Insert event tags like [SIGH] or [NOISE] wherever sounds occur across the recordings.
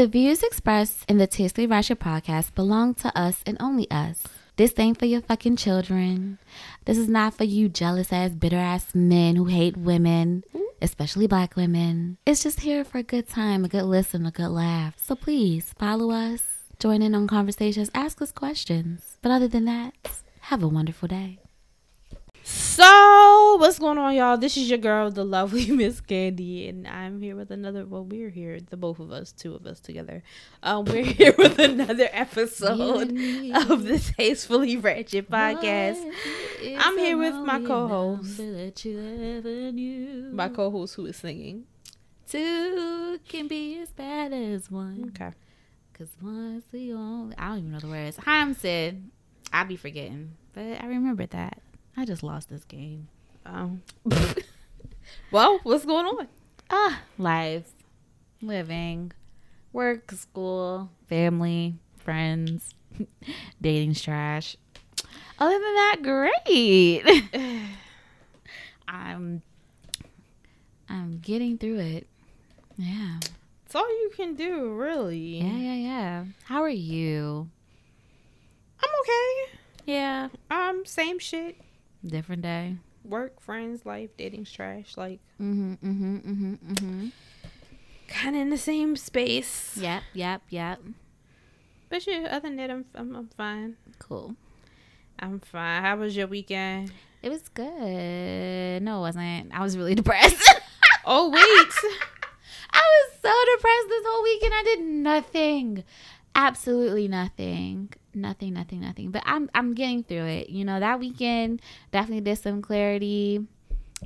The views expressed in the Tastefully Ratchet podcast belong to us and only us. This ain't for your fucking children. This is not for you jealous ass, bitter ass men who hate women, especially black women. It's just here for a good time, a good listen, a good laugh. So please follow us, join in on conversations, ask us questions. But other than that, have a wonderful day. So, what's going on, y'all? This is your girl, the lovely [LAUGHS] Miss Candy, and I'm here with another. Well, we're here, the both of us, two of us together. Um, we're [LAUGHS] here with another episode of the Tastefully Ratchet podcast. I'm here with my co-host. My co-host who is singing. Two can be as bad as one. Okay. Cause one's the only. I don't even know the words. Hi, I'm Sid. I be forgetting, but I remember that. I just lost this game. Um. [LAUGHS] well, what's going on? Ah, life, living, work, school, family, friends, [LAUGHS] dating's trash. Other than that, great. [LAUGHS] I'm I'm getting through it. Yeah. It's all you can do, really. Yeah, yeah, yeah. How are you? I'm okay. Yeah. Um, same shit. Different day. Work, friends, life, dating's trash. Like, Mm-hmm. Mm-hmm. Mm-hmm. Mm-hmm. kind of in the same space. Yep. Yep. Yep. But yeah, other than that, I'm, I'm, I'm fine. Cool. I'm fine. How was your weekend? It was good. No, it wasn't. I was really [LAUGHS] depressed. Oh, wait. [LAUGHS] I was so depressed this whole weekend. I did nothing. Absolutely nothing. Nothing, nothing, nothing. But I'm I'm getting through it. You know, that weekend definitely did some clarity.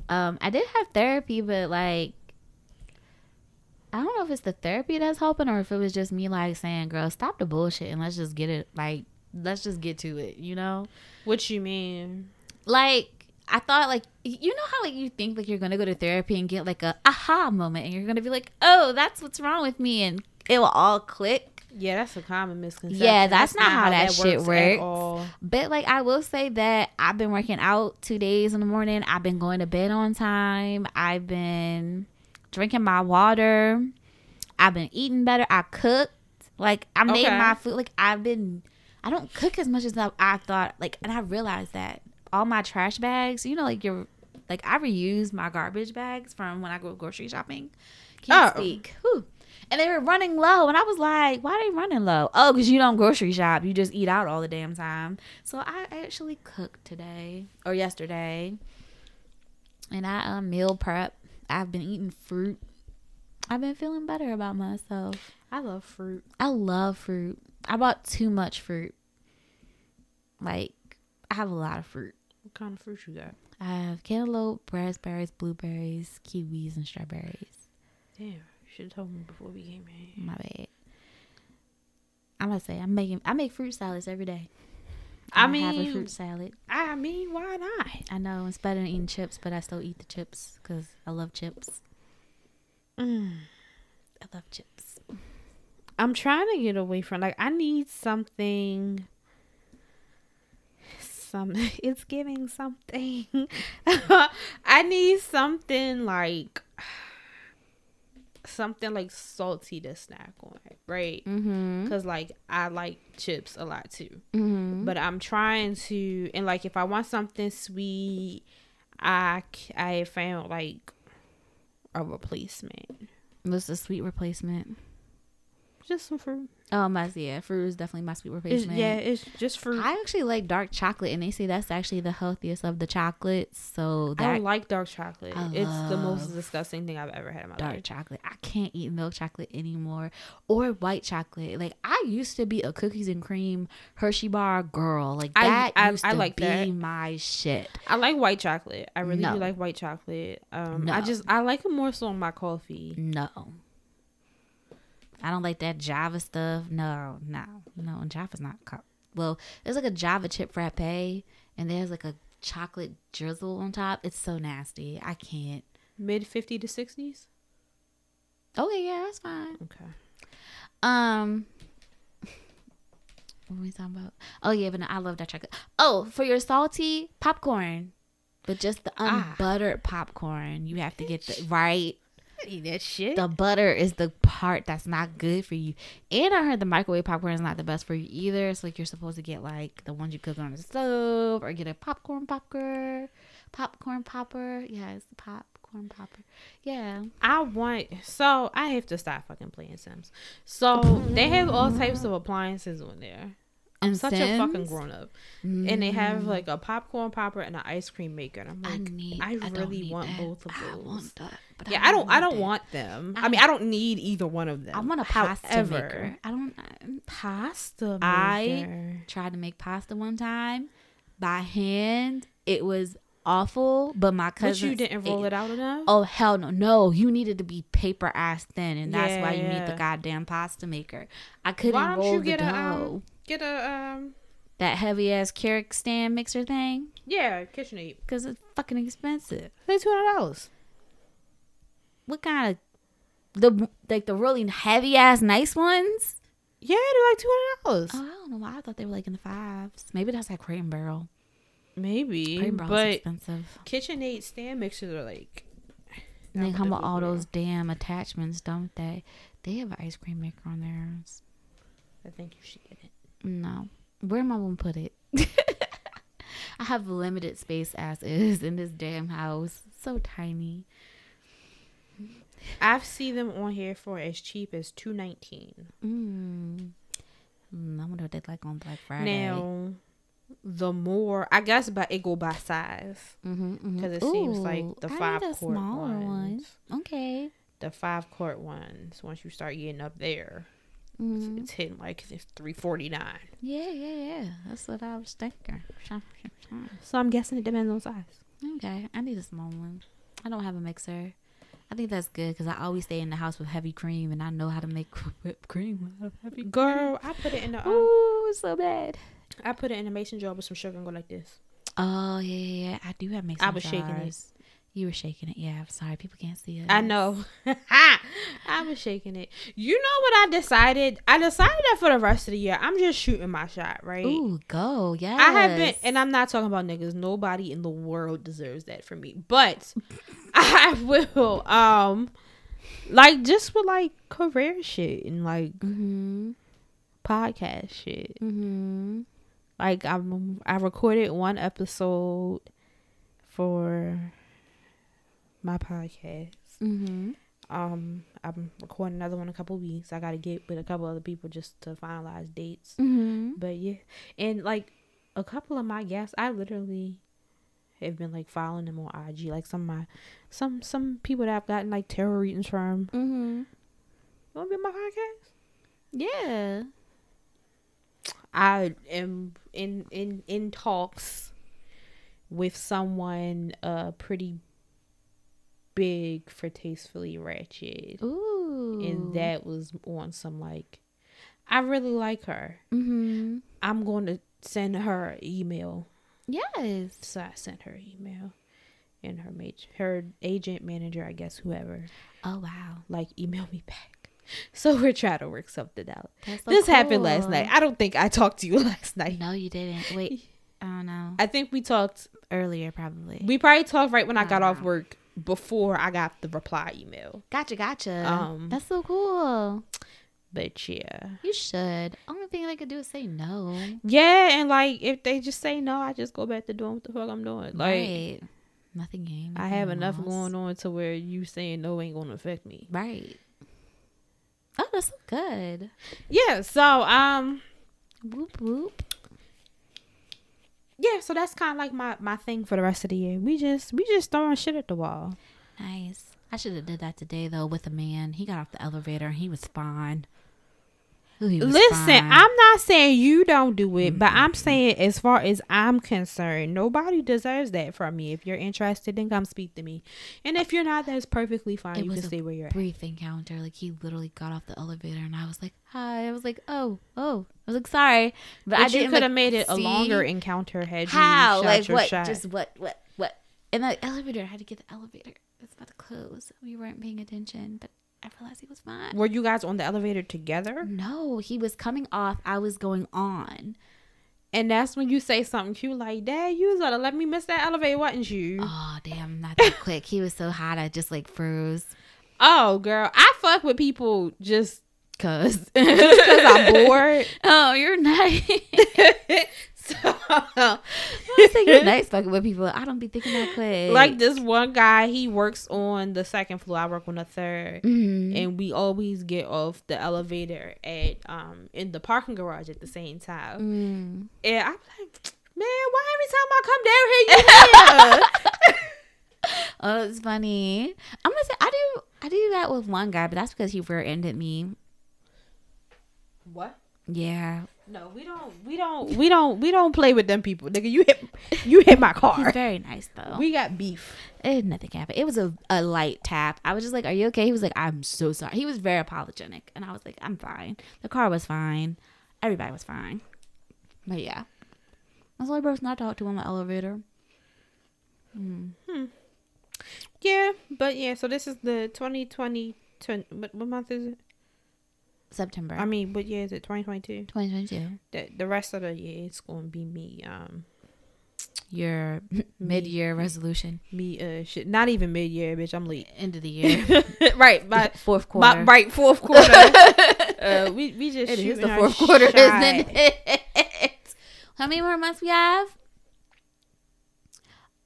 Um, I did have therapy, but like I don't know if it's the therapy that's helping or if it was just me like saying, girl, stop the bullshit and let's just get it like let's just get to it, you know? what you mean? like I thought like you know how like you think like you're gonna go to therapy and get like a aha moment and you're gonna be like oh that's what's wrong with me and it will all click Yeah, that's a common misconception. Yeah, that's not how that shit at works. all. but like I will say that I've been working out two days in the morning I've been going to bed on time I've been drinking my water I've been eating better I cooked like I made Okay. my food like I've been I don't cook as much as I, I thought like and I realized that all my trash bags you know like your like I reuse my garbage bags from when I go grocery shopping can't Oh. speak Whew. And they were running low and I was like why are they running low oh because you don't grocery shop you just eat out all the damn time so I actually cooked today or yesterday and I um, meal prep I've been eating fruit I've been feeling better about myself I love fruit. I love fruit. I bought too much fruit. Like, I have a lot of fruit. What kind of fruit you got? I have cantaloupe, raspberries, blueberries, kiwis, and strawberries. Damn, should have told me before we came in. My bad. I'm gonna say I'm making I make fruit salads every day. I I'm gonna have a mean- fruit salad. I mean, why not? I know it's better than eating chips, but I still eat the chips because I love chips. Mm. I love chips. I'm trying to get away from like I need something. Some [LAUGHS] it's giving something. [LAUGHS] I need something like something like salty to snack on, right? Mm-hmm. Because like I like chips a lot too, Mm-hmm. but I'm trying to and like if I want something sweet, I I found like a replacement, What's the sweet replacement? Just some fruit. Oh my yeah, fruit is definitely my sweet It's, replacement. yeah, it's just fruit. I actually like dark chocolate, and they say that's actually the healthiest of the chocolates. So I don't like dark chocolate. I it's the most disgusting thing I've ever had in my dark life. chocolate, I can't eat milk chocolate anymore, or white chocolate. Like I used to be a cookies and cream Hershey bar girl. Like I- that I- used I to like be that. my shit. I like white chocolate. I really No. do like white chocolate. Um, I just I like it more so on my coffee. No. I don't like that Java stuff. No, no, no. And Java's not. Co- well, there's like a Java chip frappe, and there's like a chocolate drizzle on top. It's so nasty. I can't. Mid fifty to sixties. Okay, yeah, that's fine. Okay. Um, [LAUGHS] what were we talking about? Oh yeah, but no, I love that chocolate. Oh, for your salty popcorn, but just the Ah. unbuttered popcorn. You have to get the right. Eat that shit. The butter is the part that's not good for you. And I heard the microwave popcorn is not the best for you either. It's like you're supposed to get like the ones you cook on the stove or get a popcorn popper. Popcorn popper. Yeah, it's the popcorn popper. Yeah. I want so I have to stop fucking playing Sims. So they have all types of appliances on there. I'm such a fucking grown up. And they have like a popcorn popper and an ice cream maker. And I'm I like, need. I, don't really need want that. both of I those. want that, yeah, I don't. I don't that. want them. I, I- mean, I don't need either one of them. I want a pasta However, maker. I don't. I Pasta I- tried to make pasta one time by hand. It was awful, but my But cousin. you didn't roll it out enough. Oh hell no! No, you needed to be paper ass thin, and that's why you need the goddamn pasta maker. I couldn't Why don't roll you the get a dough. um, get a um that heavy ass Keurig stand mixer thing, yeah KitchenAid? because it's fucking expensive. Like two hundred dollars. What kind of the like the really heavy ass nice ones? Yeah, they're like two hundred dollars. Oh, I don't know why I thought they were like in the fives. Maybe that's like Crate and Barrel. Maybe, Crate and Barrel's but expensive. KitchenAid stand mixers are like. And they not come with all those damn attachments, don't they? They have an ice cream maker on theirs. I think you should get it. No. Where am I gonna put it? [LAUGHS] I have limited space as is in this damn house. So tiny. I've seen them on here for as cheap as two nineteen. Mm. Mm, I wonder what they like on Black Friday. Now, the more I guess, but it go by size mm-hmm, because it seems like the five quart smaller ones. one. Okay. The five quart ones. Once you start getting up there, Mhm. it's, it's hitting like it's three forty nine. Yeah, yeah, yeah. That's what I was thinking. So I'm guessing it depends on size. Okay, I need a small one. I don't have a mixer. I think that's good because I always stay in the house with heavy cream, and I know how to make [LAUGHS] whipped cream out of heavy cream. Girl, I put it in the um, Ooh, so bad. I put it in a mason jar with some sugar and go like this. Oh yeah, yeah, yeah. I do have mason jars. I was shaking it. You were shaking it. Yeah, I'm sorry. People can't see it. I know. [LAUGHS] I was shaking it. You know what I decided? I decided that for the rest of the year, I'm just shooting my shot, right? Ooh, go. Yeah. I have been, and I'm not talking about niggas. Nobody in the world deserves that from me. But [LAUGHS] I will, um, like just with like career shit and like Mm-hmm. podcast shit. Mm-hmm. Like I'm, I recorded one episode for my podcast. Mm-hmm. Um, I'm recording another one a couple weeks. I got to get with a couple other people just to finalize dates. Mm-hmm. But yeah, and like a couple of my guests, I literally have been like following them on IG. Like some of my some some people that I've gotten like tarot readings from. Mm-hmm. You want to be on my podcast? Yeah. I am in in in talks with someone uh pretty big for tastefully ratchet. Ooh. and that was on some like I really like her. Mm-hmm. I'm going to send her an email. Yes. So I sent her an email. And her mage, her agent manager, I guess whoever, Oh wow. like email me back. [LAUGHS] So we're trying to work something out. So this happened last night. I don't think I talked to you [LAUGHS] last night. No, you didn't. Wait. I don't know. I think we talked. Earlier, probably. We probably talked right when I got off work before I got the reply email. Gotcha, gotcha. Um, That's so cool. But yeah, You should. Only thing I could do is say no. yeah, and like if they just say no, I just go back to doing what the fuck I'm doing. Like right. Nothing gained. I have enough lost. going on to where you saying no ain't gonna affect me. Right. Oh, that's so good. Yeah, so um Whoop whoop. Yeah, so that's kind of like my my thing for the rest of the year. We just we just throwing shit at the wall. Nice. I should have did that today though with a man. He got off the elevator and he was fine. Ooh, he was Listen, fine. I'm not saying you don't do it, but I'm saying as far as I'm concerned, nobody deserves that from me. If you're interested, then come speak to me. And if you're not, that's perfectly fine. It you can stay where you're at. brief encounter. Like he literally got off the elevator and I was like, "Hi." I was like, "Oh, oh." I was like, "Sorry," but, But I you didn't could like, have made it a longer encounter had you How? shot Like what? shot. Just what? What? What? In the elevator, I had to get the elevator. It's about to close. We weren't paying attention, but I realized he was fine. Were you guys on the elevator together? No, he was coming off. I was going on. And that's when you say something cute like, Dad, you was gonna let me miss that elevator, wasn't you? Oh damn, not that quick. He was so hot, I just like froze. Oh, girl, I fuck with people just Cause, [LAUGHS] [LAUGHS] just because I'm bored. [LAUGHS] oh, you're nice. [LAUGHS] so, I was you're nice fucking with people. I don't be thinking that quick. like this one guy, he works on the second floor. I work on the 3rd Mhm. and we always get off the elevator at um in the parking garage at the same time. Mm. And I'm like, man, why every time I come down here, you here? [LAUGHS] Oh, it's funny. I'm gonna say I do. I do that with one guy, but that's because he rear-ended me. what? Yeah, No, we don't. We don't. We don't. We don't play with them people, nigga. You hit. You hit my he's car. very nice though. We got beef. it, nothing happened. It was a, a light tap. I was just like, "Are you okay?" He was like, "I'm so sorry." He was very apologetic, and I was like, "I'm fine." The car was fine. Everybody was fine. But yeah, that's the only person I talked to on the elevator. Mm. Yeah, but yeah. So this is the 2020. twen- What, what month is it? September. I mean, what year is it? 2022. 2022. The the rest of the year it's gonna be me. Um, Your mid-year resolution, me. Uh, shit. Not even mid year, bitch. I'm late. end of the [LAUGHS] year, right, but [LAUGHS] fourth quarter. my right fourth quarter. [LAUGHS] uh, we we just It is the fourth quarter, shot. isn't it? How many more months we have?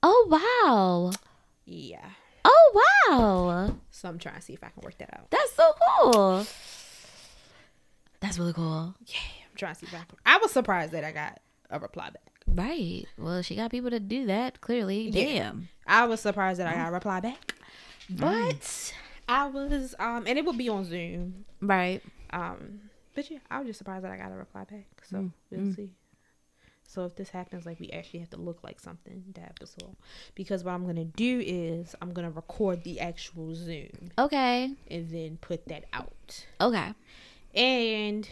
Oh wow! Yeah. Oh wow! So I'm trying to see if I can work that out. That's so cool. That's really cool. Yeah, I'm trying to see if I was surprised that I got a reply back. Right. Well, she got people to do that. Clearly, Yeah. damn. I was surprised that I got a reply back. But I was um and it would be on Zoom. Right. Um but yeah, I was just surprised that I got a reply back. So Mm, we'll mm. see. So if this happens, like we actually have to look like something that episode. Because what I'm gonna do is I'm gonna record the actual Zoom Okay. and then put that out. Okay. And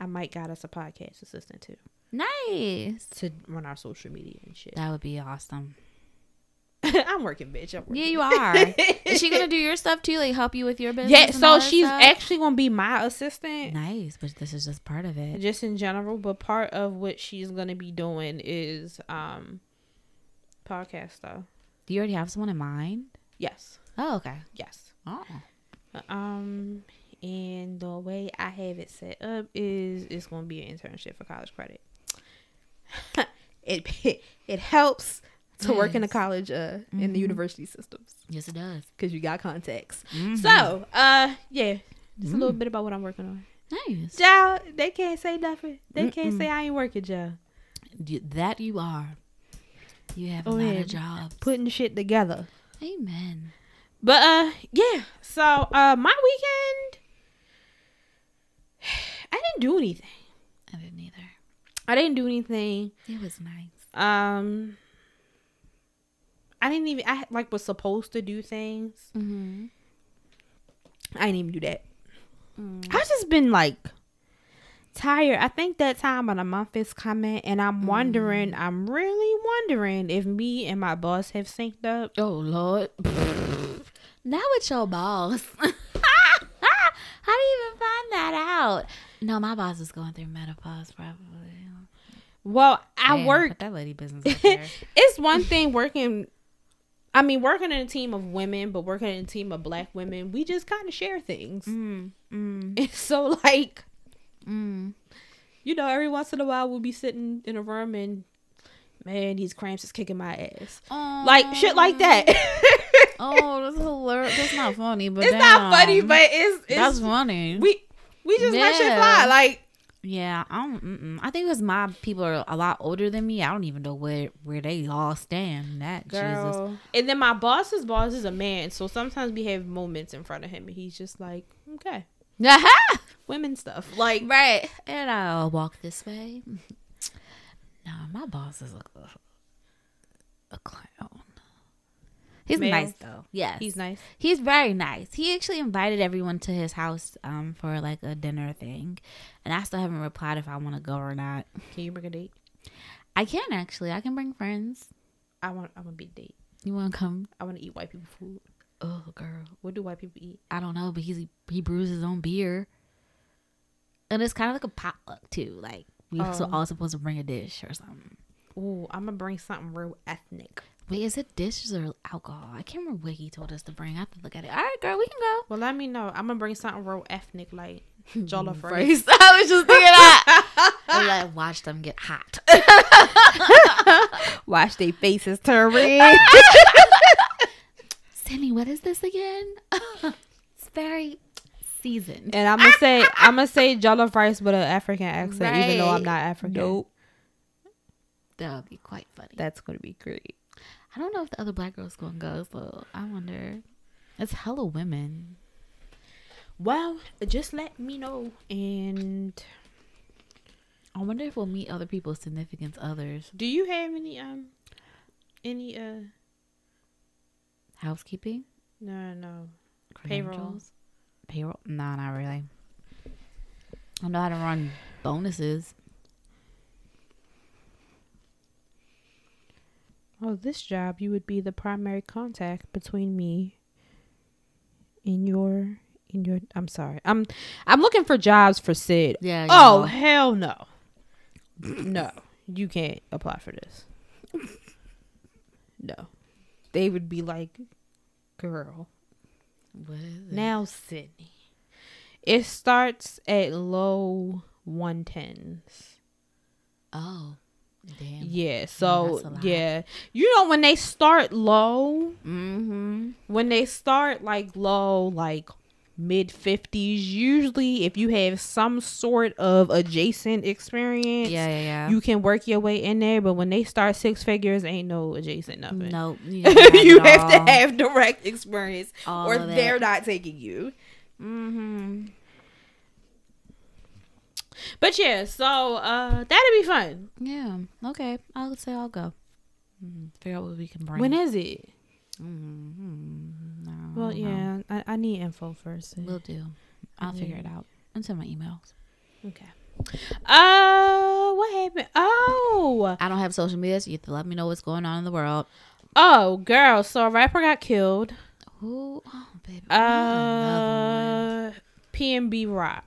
I might got us a podcast assistant too Nice. to run our social media and shit. That would be awesome. [LAUGHS] I'm working, bitch. I'm working. Yeah, you are. [LAUGHS] Is she gonna do your stuff too? Like help you with your business? Yeah, so she's stuff? actually gonna be my assistant. nice, but this is just part of it. just in general but part of what she's gonna be doing is um podcast stuff Do you already have someone in mind? yes Oh, okay. yes Oh. um and the way i have it set up is it's gonna be an internship for college credit [LAUGHS] it [LAUGHS] it helps to work in the college uh in the Mhm. university systems Yes, it does. because you got contacts Mhm. so uh yeah just a little Mm. bit about what i'm working on nice. Joe, they can't say nothing they can't say i ain't working Joe. Y- That you are. You have a Oh, lot yeah. of jobs. putting shit together Amen. But uh yeah, so uh my weekend I didn't do anything. I didn't either. I didn't do anything. It was nice. Um I didn't even I like was supposed to do things. Mm-hmm. I didn't even do that. Mm. I've just been like tired. I think that time of the month is coming and I'm wondering, I'm really wondering if me and my boss have synced up. Oh Lord. [LAUGHS] now with your boss. [LAUGHS] How do you even find that out? No, my boss is going through menopause probably. Well, I Damn, work Put that lady business [LAUGHS] there. it's one thing working I mean working in a team of women, but working in a team of black women, we just kind of share things. mm, mm, [LAUGHS] And so like, mm. you know, every once in a while we'll be sitting in a room and man, these cramps is kicking my ass. Like shit like that. [LAUGHS] Oh, that's hilarious. That's not funny, but it's not funny, but it's it's that's funny. we we just let shit fly. Like yeah, I don't. Mm-mm. I think because my people are a lot older than me. I don't even know where where they all stand. That Jesus. And then my boss's boss is a man, so sometimes we have moments in front of him and he's just like, Okay. [LAUGHS] Women stuff. Like right. And I'll walk this way. No, my boss is a, a clown. He's Male? nice though. Yes, he's nice. He's very nice. He actually invited everyone to his house um for like a dinner thing, and I still haven't replied if I want to go or not. Can you bring a date? I can actually. I can bring friends. I want I want to be a date. You want to come? I want to eat white people food. Oh, girl. What do white people eat? I don't know, but he's he brews his own beer, and it's kind of like a potluck too. Like we Oh. all supposed to bring a dish or something. Oh, I'm gonna bring something real ethnic. Wait, is it dishes or alcohol? I can't remember what he told us to bring. I have to look at it. All right, girl, we can go. Well, let me know. I'm gonna bring something real ethnic like [LAUGHS] jollof rice. [LAUGHS] I was just thinking that. I'm like, watch them get hot. [LAUGHS] Watch their faces turn red. Cindy, what is this again? it's very seasoned. and I'm gonna ah, say ah, ah. I'm gonna say jollof rice with an African accent, even though I'm not African. Nope. That would be quite funny. That's gonna be great. I don't know if the other black girl's gonna go, so I wonder. It's hella women. Well, just let me know. And I wonder if we'll meet other people's significant others. do you have any um any uh Housekeeping, no no Payroll. credentials, payroll. No, not really. I know how to run bonuses. Oh, this job you would be the primary contact between me and your in your I'm sorry. I'm I'm looking for jobs for Sid. Yeah. Oh know. hell no. no. You can't apply for this. No. They would be like, girl. what is it? Now Sydney. It starts at low one tens. Oh, damn. Yeah, so yeah. You know when they start low, Mm-hmm. when they start like low, like mid fifties, usually if you have some sort of adjacent experience, Yeah, yeah, yeah. you can work your way in there. But when they start six figures, ain't no adjacent nothing. Nope. [LAUGHS] You, you have to have direct experience, All or they're not taking you. Mm-hmm. But yeah, so uh that'd be fun. Yeah. Okay. I'll say I'll go. Mm, figure out what we can bring. When is it? Mm-hmm. No, Well, I don't know. yeah, I, I need info first. We'll do. I'll figure it out. And send my emails. Okay. Uh, what happened? Oh, I don't have social media, so you have to let me know what's going on in the world. oh, girl. So a rapper got killed. Who? Oh, baby. another one. Uh, PNB Rock.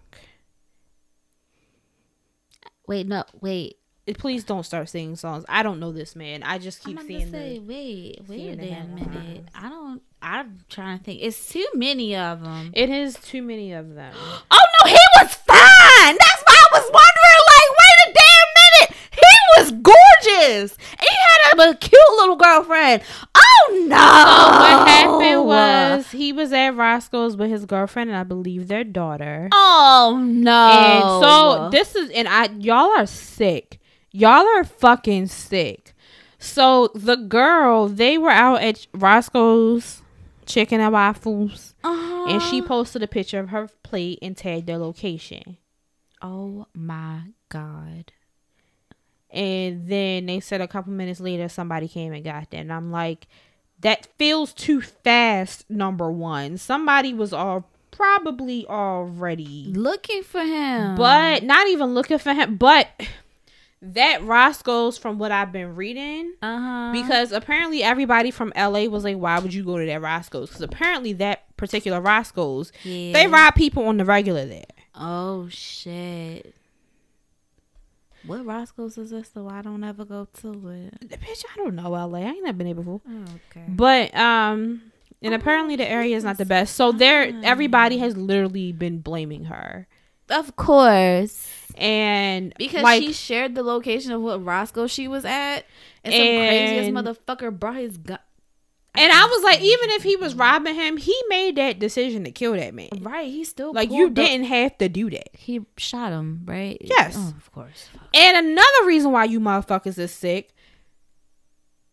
Wait, no, wait. Please don't start singing songs. I don't know this man. I just keep seeing say, the. wait, wait a damn minute. I don't. I'm trying to think. It's too many of them. It is too many of them. [GASPS] Oh no, he was fine. That's why I was wondering. Like, wait a damn minute. He was gorgeous. And he had a, a cute little girlfriend. Oh no. What happened was he was at Roscoe's with his girlfriend and I believe their daughter. Oh no. And so this is and I y'all are sick. Y'all are fucking sick. So the girl, they were out at Roscoe's Chicken and Waffles, uh and she posted a picture of her plate and tagged their location. Oh my god. And then they said a couple minutes later somebody came and got that. And I'm like, that feels too fast, number one. Somebody was all probably already Looking for him. but not even looking for him. But that Roscoe's, from what I've been reading, uh huh. because apparently everybody from LA was like, "Why would you go to that Roscoe's?" Because apparently that particular Roscoe's, yeah. they rob people on the regular there. Oh shit. What Roscoe's is this? So I don't ever go to it. Bitch, I don't know LA. I ain't never been there before. Oh, okay. But um, and apparently the area is not the best. So there, everybody has literally been blaming her, Of course. and Because like, she shared the location of what Roscoe she was at, and some crazy ass And- motherfucker brought his gun. And I was like, even if he was robbing him, he made that decision to kill that man. Right, he still Like you didn't have to do that. He shot him, right? Yes. Oh, of course. And another reason why you motherfuckers is sick.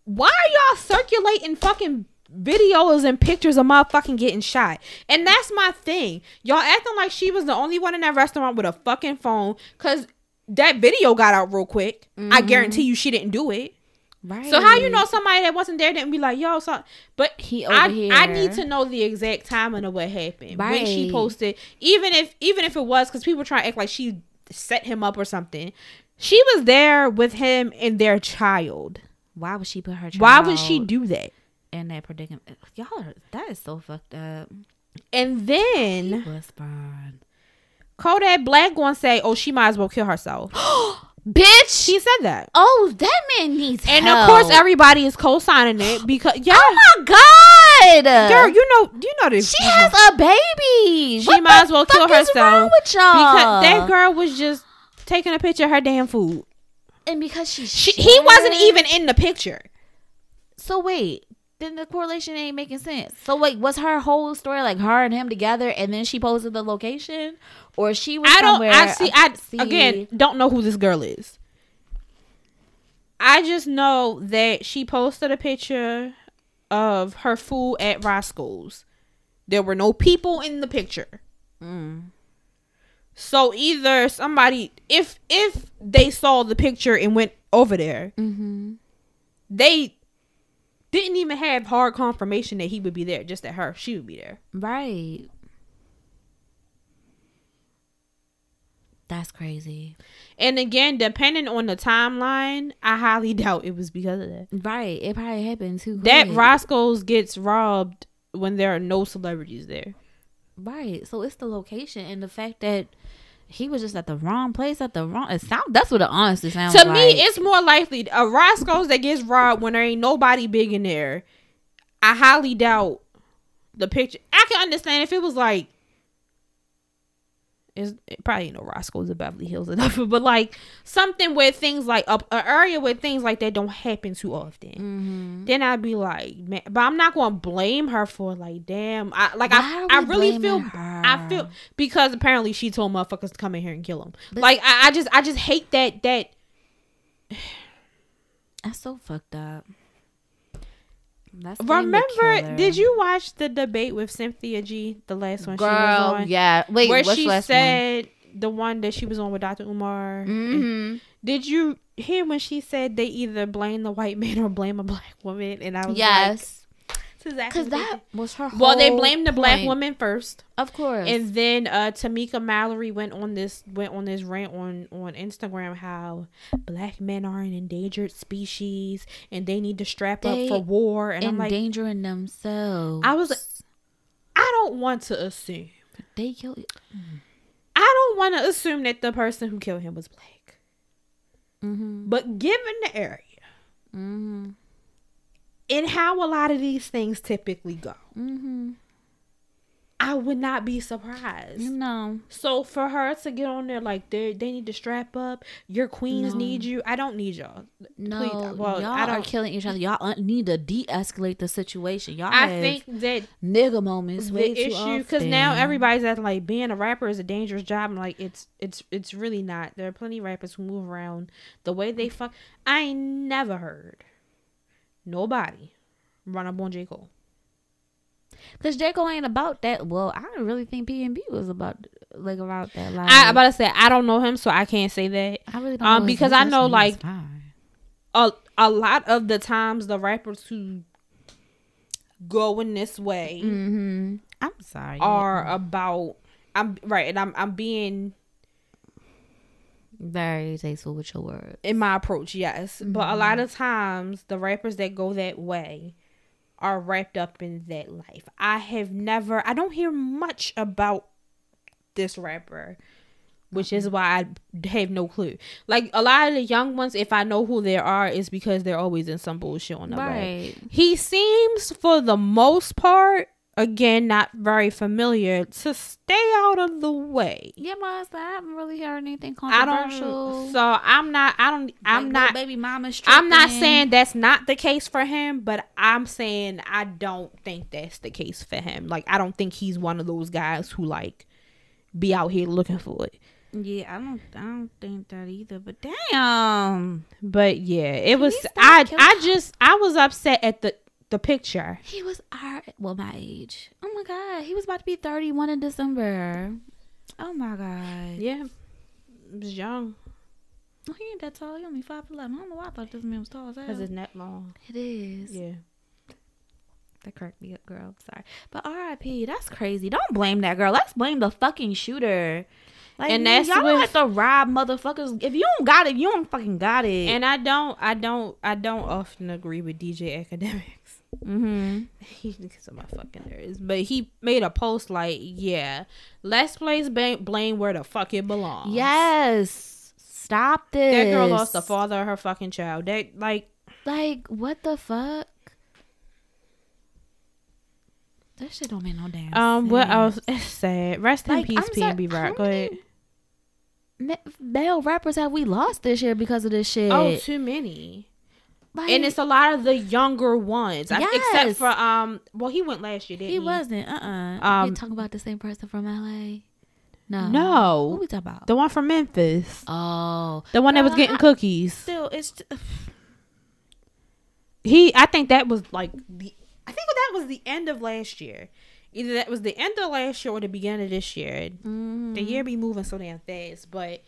Why are y'all circulating fucking videos and pictures of motherfucking getting shot? And that's my thing. Y'all acting like she was the only one in that restaurant with a fucking phone because that video got out real quick. I mm-hmm. guarantee you she didn't do it. Right. So how you know somebody that wasn't there didn't be like, yo, so but He I, over I here. need to know the exact timing of what happened when she posted. Even if even if it was because people try to act like she set him up or something. She was there with him and their child. Why would she put her? Child Why would she do that? in that predicament? Y'all are that is so fucked up. And then. Kodak Black gonna say, "Oh, she might as well kill herself." [GASPS] [GASPS] [GASPS] Bitch. He said that. oh, that man needs And help. of course, everybody is co-signing it because yeah, Oh my god. girl, you know, you know this. she has a baby. She What might as well kill is herself wrong with y'all? because that girl was just taking a picture of her damn food. and because she, She, he wasn't even in the picture. So wait, then the correlation ain't making sense. So wait, was her whole story like her and him together, and then she posted the location, or she was I don't. somewhere? I see. I see- again don't know who this girl is. I just know that she posted a picture of her food at Roscoe's. There were no people in the picture. Mm. So either somebody if if they saw the picture and went over there, Mm-hmm. they didn't even have hard confirmation that he would be there, just that her she would be there. Right. That's crazy. And again, depending on the timeline, I highly [LAUGHS] doubt it was because of that. Right. It probably happened too. That quick. Roscoe's gets robbed when there are no celebrities there. Right. So it's the location and the fact that he was just at the wrong place at the wrong. It sound. That's what it honestly sounds. to like. me, it's more likely a Roscoe's that gets robbed when there ain't nobody big in there. I highly doubt the picture. I can understand if it was like, it's it probably ain't no Roscoe's in Beverly Hills or [LAUGHS] enough, but like something where things like a, a area where things like that don't happen too often. Mm-hmm. Then I'd be like, man, but I'm not gonna blame her for like, damn, I like Why I, I really feel, her? I feel because apparently she told motherfuckers to come in here and kill him. But- like I, I just, I just hate that that That's so fucked up. That's Remember, did you watch the debate with Cynthia G, the last one she was girl? on? Yeah. Wait. where she said the one that she was on with Dr. Umar. Mm-hmm. Did you hear when she said they either blame the white man or blame a black woman? And I was Yes. like, exactly Because that was her. Whole well, they blamed the black woman first, Of course. and then uh, Tamika Mallory went on this went on this rant on on Instagram how black men are an endangered species and they need to strap They up for war. And I'm like, endangering themselves. I was- I don't want to assume. They killed. I don't want to assume that the person who killed him was black. Mm-hmm. But given the area Mm-hmm. And how a lot of these things typically go, Mm-hmm. I would not be surprised. Know. So for her to get on there like they they need to strap up, your queens No. need you. I don't need y'all. No, Please, well, y'all I are killing each other. Y'all need to de-escalate the situation. Y'all I have think that nigga moments the issue because now everybody's acting like being a rapper is a dangerous job. I'm like it's it's it's really not. There are plenty of rappers who move around the way they fuck. I never heard nobody run up on J Cole. Cause J Cole ain't about that. Well, I don't really think PNB was about like about that. Like, I about to say I don't know him, so I can't say that. I really don't um, because I know, like. A a lot of the times the rappers who go in this way Mhm. I'm sorry. are about. I'm right, and I'm I'm being very tasteful with your words. in my approach, yes. But a lot mm-hmm. of times the rappers that go that way are wrapped up in that life. I have never I don't hear much about this rapper. Which is mm-hmm. why I have no clue. Like a lot of the young ones, if I know who they are, is because they're always in some bullshit on the way. Right. He seems, for the most part, again, not very familiar, to stay out of the way. Yeah, but I haven't really heard anything I controversial. don't. So I'm not. I don't. I'm Like, not. baby mama's I'm not saying that's not the case for him, but I'm saying I don't think that's the case for him. Like I don't think he's one of those guys who like be out here looking for it. Yeah, I don't. I don't think that either. But damn, But yeah, it was. I I just I was upset at the the picture. he was our well, my age. Oh my god, he was about to be thirty-one in December. Oh my god. Yeah, he was young. Oh, he ain't that tall. He only five eleven. I don't know why I thought this man was tall as hell. Cause his neck long. It is. Yeah. That cracked me up, girl. Sorry. But R.I.P. That's crazy. Don't blame that girl. Let's blame the fucking shooter. Like, And that's y'all don't with- have to rob motherfuckers. If you don't got it, you don't fucking got it. And I don't, I don't, I don't often agree with DJ Academics. Mm-hmm. [LAUGHS] Because of my fucking nerves, but he made a post like, "Yeah, let's place blame, blame where the fuck it belongs." Yes. stop this. That girl lost the father of her fucking child. That like Like, what the fuck? That shit don't make no damn um what else? It's sad. Rest in peace, I'm sorry, PNB Rock. Go ahead. male rappers have we lost this year because of this shit? Oh, too many. Like, and it's a lot of the younger ones. I- Yes. Except for um well he went last year, didn't he? he wasn't. Uh uh Um, you talking about the same person from LA? No. No. Who we talking about? The one from Memphis. oh, The one that was getting how- cookies. still, it's [SIGHS] He I think that was like the I think that was the end of last year. Either that was the end of last year or the beginning of this year. mm, The year be moving so damn fast. But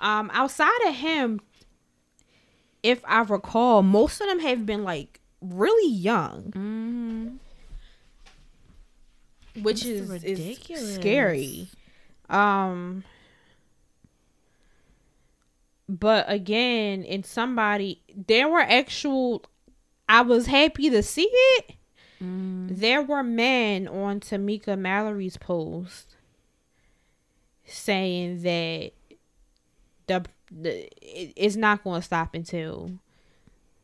um outside of him, if I recall, most of them have been like really young. mm, Which is, ridiculous. is scary. Um but again, in somebody there were actual I was happy to see it. mm. There were men on Tamika Mallory's post saying that the, the it, it's not going to stop until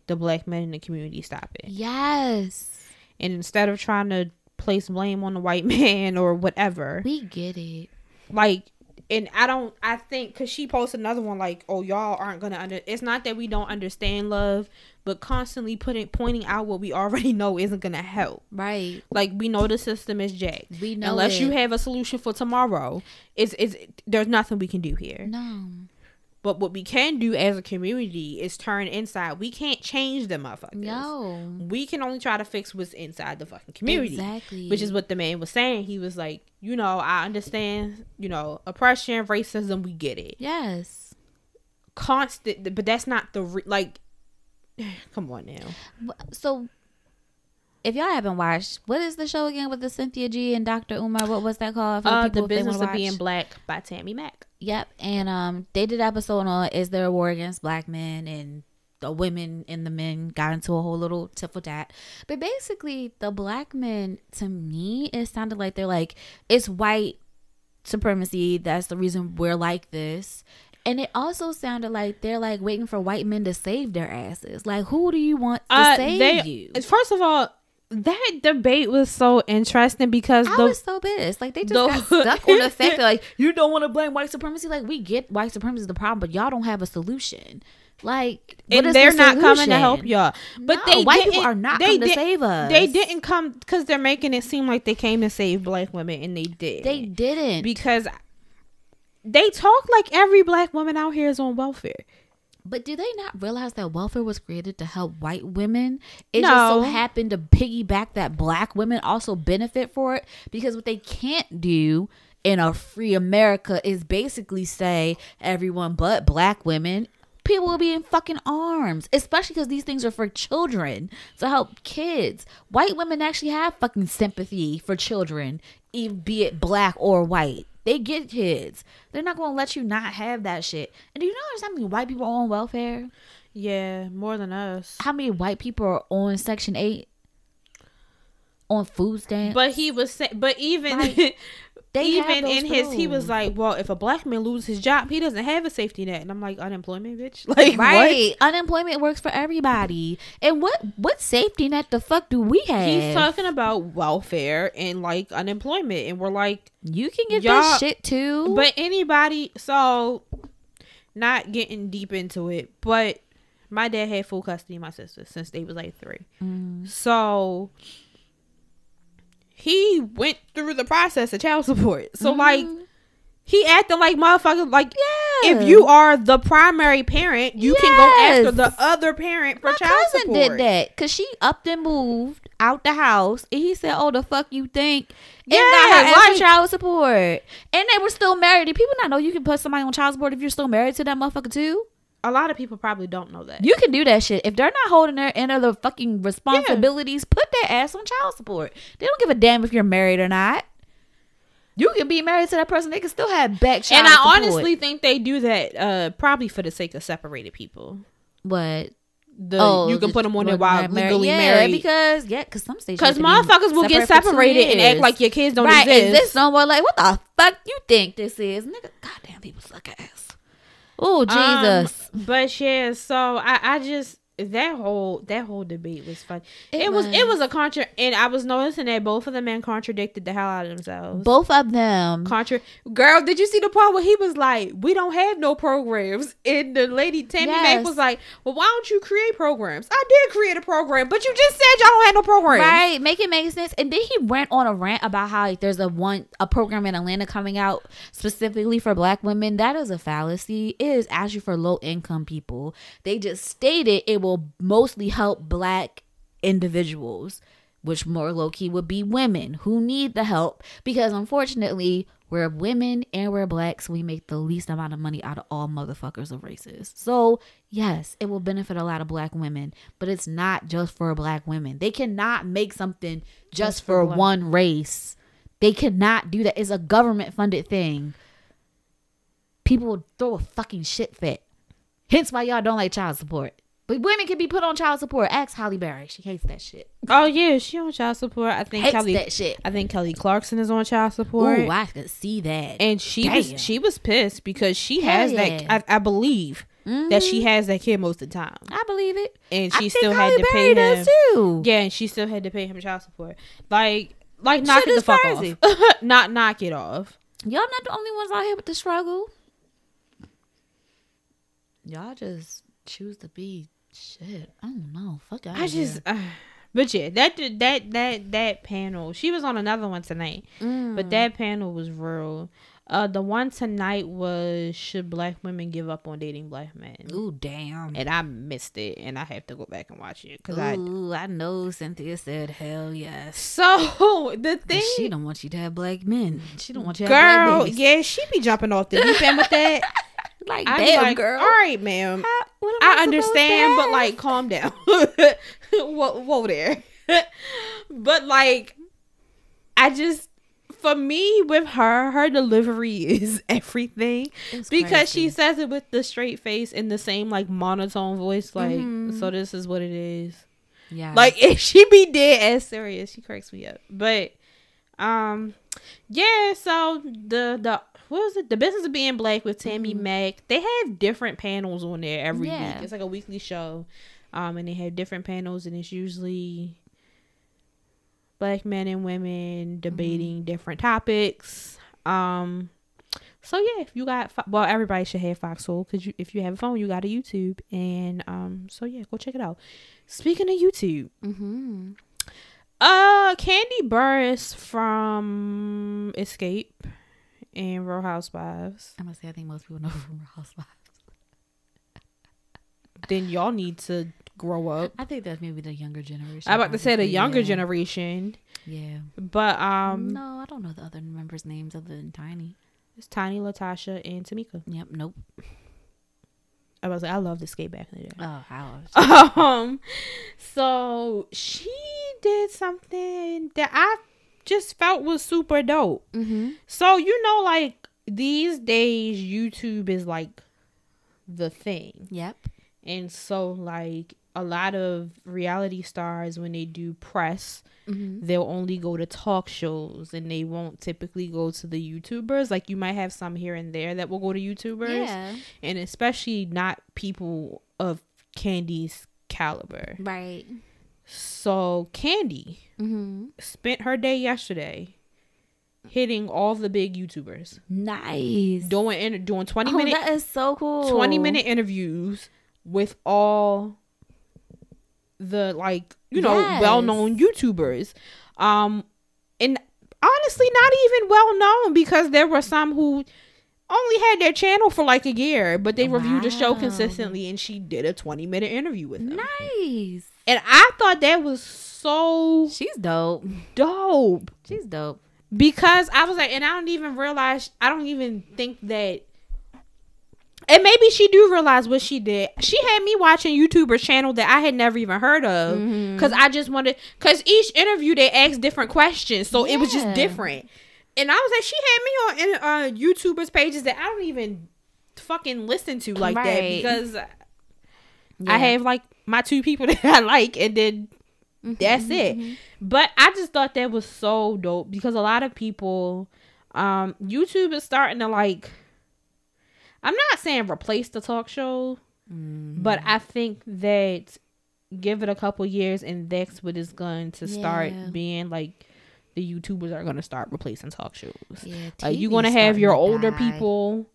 the black men in the community stop it. Yes, And instead of trying to place blame on the white [LAUGHS] man or whatever, we get it. like and I don't I think cuz she posted another one like oh y'all aren't going to under it's not that we don't understand love but constantly putting pointing out what we already [LAUGHS] know isn't going to help. Right. Like we know the system is jacked. We know Unless you have a solution for tomorrow, it's it's there's nothing we can do here. No. But what we can do as a community is turn inside. We can't change the motherfuckers. No. We can only try to fix what's inside the fucking community. Exactly. Which is what the man was saying. He was like, you know, I understand, you know, oppression, racism, we get it. Yes. Constant, but that's not the re- like. [SIGHS] Come on now. So, if y'all haven't watched, what is the show again with the Cynthia G and Dr. Umar? What was that called? For Uh, people the business of being black by Tammy Mack. Yep, and um, they did an episode on is there a war against black men and the women and the men got into a whole little tit for tat. But basically, the black men to me, it sounded like they're like it's white supremacy. That's the reason we're like this. And it also sounded like they're like waiting for white men to save their asses. Like, who do you want to Uh, save they- you? First of all, that debate was so interesting because I the was so pissed. Like they just the- got stuck on the fact that [LAUGHS] like you don't want to blame white supremacy. Like we get white supremacy is the problem, but y'all don't have a solution. Like and they're the not coming to help y'all. But No, they white people are not they coming to save us. They didn't come because they're making it seem like they came to save black women, and they did. They didn't. because they talk like every black woman out here is on welfare. But do they not realize that welfare was created to help white women? It just so happened to piggyback that black women also benefit for it because what they can't do in a free America is basically say everyone but black women. People will be in fucking arms, especially because these things are for children to help kids. White women actually have fucking sympathy for children, be it black or white. They get kids. They're not going to let you not have that shit. And do you know there's how many white people are on welfare? Yeah, more than us. How many white people are on Section 8? On food stamps? But he was saying, but even Like, [LAUGHS] They even in his, he was like, well, if a black man loses his job, he doesn't have a safety net, and I'm like, unemployment, bitch. [LAUGHS] Like, Right. Unemployment works for everybody. And what what safety net the fuck do we have? He's talking about welfare and like unemployment, and we're like, you can get that shit too. But anybody, so not getting deep into it, but my dad had full custody of my sister since they was like three. Mm. So he went through the process of child support. So like he acting like motherfucker like Mm-hmm. Yeah. if you are the primary parent, you can go after the other parent for My child cousin support. did that because she upped and moved out the house, and he said, "Oh, the fuck you think?" And Yeah, got her like- child support, and they were still married. Do people not know you can put somebody on child support if you're still married to that motherfucker too? A lot of people probably don't know that. You can do that shit if they're not holding their end of the fucking responsibilities. Put their ass on child support. They don't give a damn if you're married or not. You can be married to that person. They can still have back child and I support. honestly think they do that uh probably for the sake of separated people. what? The Oh, you can put them on what, while married- married- legally yeah, married. because yeah, because some states Because motherfuckers will get separated and act like your kids don't right, exist. exist somewhere. Like, what the fuck you think this is, nigga? Goddamn, people suck ass. Oh Jesus! Um, but yeah, so I, I just that whole that whole debate was fun. It, it was, was, it was a contra and I was noticing that both of the men contradicted the hell out of themselves. Both of them. Contra girl, did you see the part where he was like, We don't have no programs? And the lady Tammy yes. Mack was like, Well, why don't you create programs? I did create a program, but you just said y'all don't have no program. Right. Make it make sense. And then he went on a rant about how like, there's a one a program in Atlanta coming out specifically for black women. That is a fallacy. It is actually for low income people. They just stated it will mostly help black individuals, which more low key would be women who need the help because unfortunately, we're women and we're black, so we make the least amount of money out of all motherfuckers of races. So, yes, it will benefit a lot of black women, but it's not just for black women. They cannot make something just, just for, for one race. They cannot do that. It's a government funded thing. People throw a fucking shit fit. Hence why y'all don't like child support. But women can be put on child support. Ask Halle Berry. She hates that shit. Oh yeah, she on child support. I think hates Kelly that shit. I think Kelly Clarkson is on child support. Oh, I could see that. And she Damn. was she was pissed because she Hell has yeah. that. I, I believe mm-hmm. that she mm-hmm. has that kid most of the time. I believe it. And she I still had to Berry pay him. Too. Yeah, and she still had to pay him child support. Like, like knock it the fuck crazy. off. [LAUGHS] not knock it off. Y'all not the only ones out here with the struggle. Y'all just choose to be Shit, I don't know. Fuck out I just, uh, but yeah, that that that that panel. She was on another one tonight, mm. but that panel was real. Uh, the one tonight was should black women give up on dating black men? Ooh, damn! And I missed it, and I have to go back and watch it because I, I know Cynthia said hell yes. [LAUGHS] So the thing she don't want you to have black men. She don't want you to girl, have black babies. yeah, she be jumping off the deep end with that. [LAUGHS] Like, I'm damn, like, girl. All right, ma'am. How, I, I understand, but like, calm down. [LAUGHS] whoa, whoa there. [LAUGHS] but like, I just, for me, with her, her delivery [LAUGHS] is everything it's because crazy. she says it with the straight face in the same like monotone voice. Like, mm-hmm. so this is what it is. Yeah. Like, if she be dead as serious, she cracks me up. But, um, yeah. So the the what was it? The Business of Being Black with Tammy mm-hmm. Mack. They have different panels on there every yeah. week. It's like a weekly show. Um, and they have different panels, and it's usually black men and women debating mm-hmm. different topics. Um, so yeah, if you got well, everybody should have Fox Soul because you, if you have a phone, you got a YouTube, and um, so yeah, go check it out. Speaking of YouTube, mm-hmm. uh, Kandi Burruss from Xscape and Real Housewives. I'm gonna say I think most people know from [LAUGHS] Real Housewives. then y'all need to grow up. I think that's maybe the younger generation. I'm about to say the younger yeah. generation. Yeah. But um No, I don't know the other members' names other than Tiny. It's Tiny, Latasha, and Tamika. Yep, nope. I was like, I love the Xscape back in the day. Oh, how? [LAUGHS] um, so she did something that I just felt was super dope. Mm-hmm. So you know, like these days, YouTube is like the thing. Yep. And so, like a lot of reality stars, when they do press, mm-hmm. they'll only go to talk shows, and they won't typically go to the YouTubers. Like you might have some here and there that will go to YouTubers, yeah. and especially not people of Kandi's caliber, right? So Kandi mm-hmm. spent her day yesterday hitting all the big YouTubers. Nice. Doing doing twenty oh, minute. That is so cool. Twenty minute interviews with all the like you know yes. well known YouTubers. Um, and honestly, not even well known because there were some who only had their channel for like a year, but they wow. reviewed the show consistently, and she did a twenty minute interview with them. Nice. And I thought that was so She's dope. Dope. She's dope. Because I was like, and I don't even realize I don't even think that and maybe she do realize what she did. She had me watching YouTuber channel that I had never even heard of because mm-hmm. I just wanted because each interview they asked different questions, so yeah. it was just different. And I was like, she had me on uh, YouTubers pages that I don't even fucking listen to like right. that because yeah. I have like my two people [LAUGHS] that I like, and then mm-hmm, that's it. Mm-hmm. But I just thought that was so dope because a lot of people, um, YouTube is starting to like. I'm not saying replace the talk show, Mm. but I think that give it a couple years and that's what is going to start Yeah. being like the YouTubers are going to start replacing talk shows. yeah, Like you're gonna have your older die. people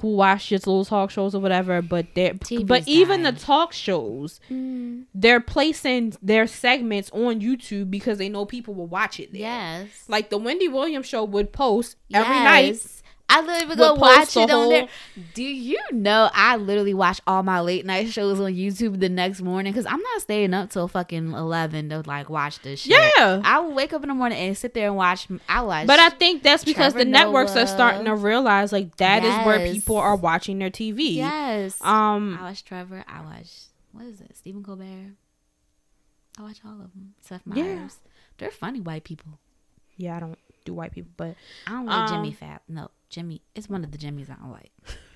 who watch just little talk shows or whatever, but they're TV's but even the talk shows, Mm, they're placing their segments on YouTube because they know people will watch it there. yes. Like the Wendy Williams show would post every night. Yes. I literally go watch it on there. Do you know I literally watch all my late night shows on YouTube the next morning because I'm not staying up till fucking eleven to like watch this shit. Yeah. I will wake up in the morning and sit there and watch. I watch. But I think that's because Trevor the networks are starting to realize like that is where people are watching their TV. yes. Um I watch Trevor. I watch what is it? Stephen Colbert. I watch all of them. Seth Yeah. Meyers. They're funny white people. yeah, I don't do white people, but I don't like Um, Jimmy Fat. No, Jimmy. It's one of the Jimmys I don't like.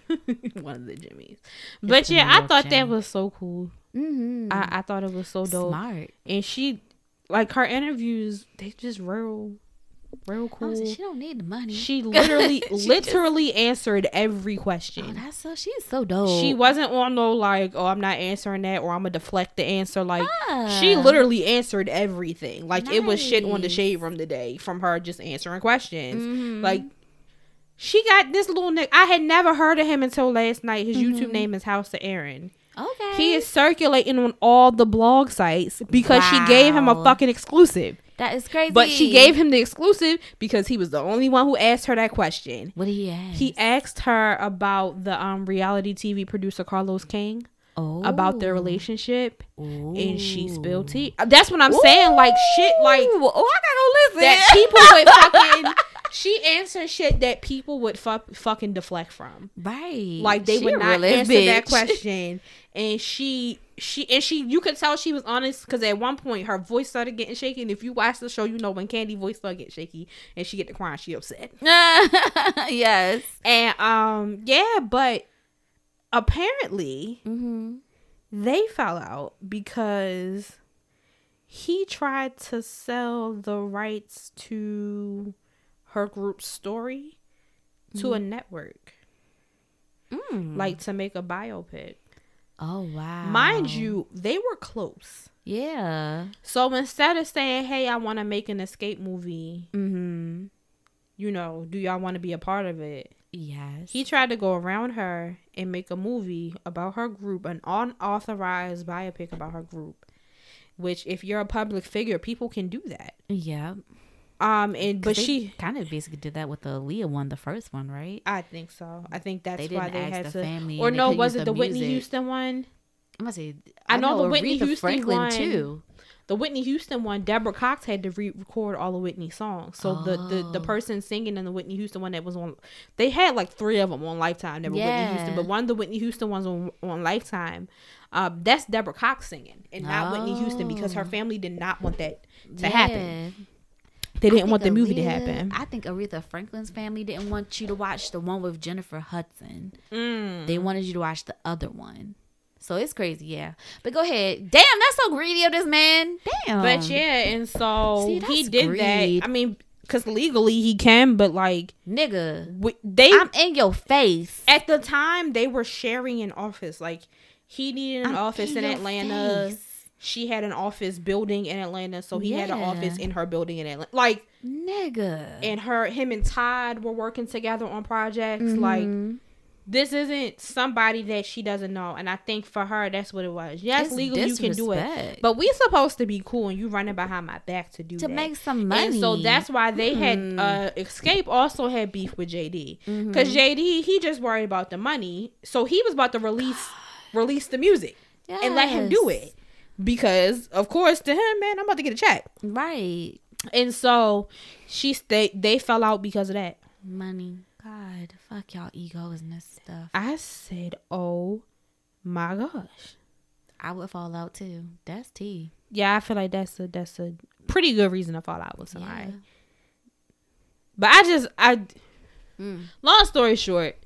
[LAUGHS] one of the Jimmys. But yeah, I thought that was so cool. Mm-hmm. I, I thought it was so dope. Smart. And she like her interviews, they just real real cool. like, she don't need the money. She literally [LAUGHS] She just- literally answered every Oh, question. that's so. She's so dope. she wasn't on no like, oh, I'm not answering that, or I'm gonna deflect the answer. Like, she Ah. literally answered everything. Like, it was shit on the Nice. shade room today from her just answering questions. Mhm. Like, she got this little nigga. I had never heard of him until last night. His YouTube Mhm. name is House of Aaron. okay. He is circulating on all the blog sites because she gave him a fucking exclusive. That is crazy. But she gave him the exclusive because he was the only one who asked her that question. What did he ask? He asked her about the um reality TV producer Carlos King oh. about their relationship, and she spilled Ooh. tea. That's what I'm saying. Like shit, like Oh, I gotta go listen. that people would fucking. [LAUGHS] She answered shit that people would fuck, fucking deflect from. right. Like they She would not answer that [LAUGHS] question, and she she and she you could tell she was honest because at one point her voice started getting shaky. And if you watch the show, you know when Kandi voice started getting shaky and she get the crying, she upset. [LAUGHS] yes. And um yeah, but apparently Mm-hmm. they fell out because he tried to sell the rights to her group's story to a network, Mm. like to make a biopic. Oh wow. Mind you, they were close. Yeah. So instead of saying, "Hey, I want to make an Xscape movie," Mm-hmm. you know, do y'all want to be a part of it? Yes. He tried to go around her and make a movie about her group, an unauthorized biopic about her group. Which, if you're a public figure, people can do that. yeah. Um, and but she, kind of basically did that with the Aaliyah one, the first one, right? I think so. I think that's they why they had the to. family. Or no, was it the Whitney. Houston one? I'm gonna say. I know the Whitney Aretha Houston Franklin one. too. The Whitney Houston one, Deborah Cox had to re-record all the Whitney songs. So the, the the Oh. person singing in the Whitney Houston one that was on, they had like three of them on Lifetime. That were Whitney Houston, but one of the Whitney Houston ones on on Lifetime, uh, that's Deborah Cox singing, and not Whitney Houston because her Oh. family did not want that to happen. They didn't want the think movie to happen. I think Aretha Franklin's family didn't want you to watch the one with Jennifer Hudson. Mm. They wanted you to watch the other one. So it's crazy, yeah. But go ahead. Damn, that's so greedy of this man. Damn. But yeah, and so See, he did greed. that. I mean, because legally he can, but like nigga, we, they I'm in your face. at the time they were sharing an office. Like he needed an I'm office in, Atlanta. face. She had an office building in Atlanta, so he had an office in her building in Atlanta. Like Nigga. and her, him and Todd were working together on projects. Like Mhm. this isn't somebody that she doesn't know, and I think for her that's what it was. Yes, It's legally you can do it, but we supposed to be cool, and you running behind my back to do to that. make some money. And so that's why they had Mm. uh Xscape also had beef with JD because JD he just worried about the money, so he was about to release release the music and let him do it because of course to him man I'm about to get a check Right. and so she stayed they fell out because of that. Money. God, fuck y'all egos and this stuff. I said oh my gosh I would fall out too. That's tea. yeah I feel like that's a that's a pretty good reason to fall out with somebody. Yeah. But I just I Mm. long story short,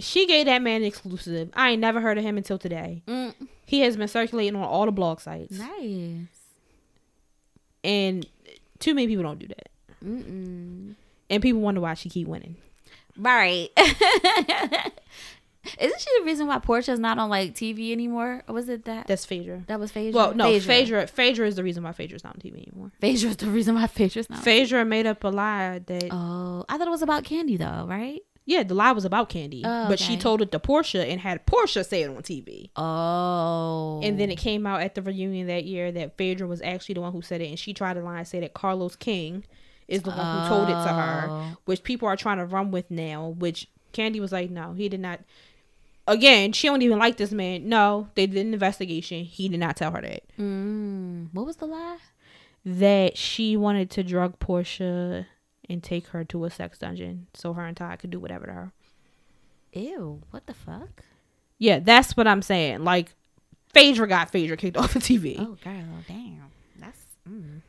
she gave that man exclusive. I ain't never heard of him until today. Mm. He has been circulating on all the blog sites, Nice. and too many people don't do that. Mm-mm. And people wonder why she keep winning. Right. [LAUGHS] Isn't she the reason why Porsha's not on like TV anymore? Or was it that? That's Phaedra. that was Phaedra. Well, no, Phaedra. Phaedra. Phaedra is the reason why Phaedra's not on TV anymore. Phaedra's the reason why Phaedra's not. Phaedra made up a lie that oh, I thought it was about Kandi though, right? Yeah, the lie was about Kandi, Oh, but she told it to Porsha and had Porsha say it on TV. Oh, And then it came out at the reunion that year that Phaedra was actually the one who said it, and she tried to lie and say that Carlos King is the one who told it to her, Oh. which people are trying to run with now. Which Kandi was like, no, he did not. Again, she don't even like this man. No, they did an investigation. He did not tell her that. Mm, what was the lie? That she wanted to drug Porsha and take her to a sex dungeon so her and Todd could do whatever to her. Ew, what the fuck? Yeah, that's what I'm saying. Like, Phaedra got Phaedra kicked [LAUGHS] off the TV. Oh, girl, damn. That's. Mm.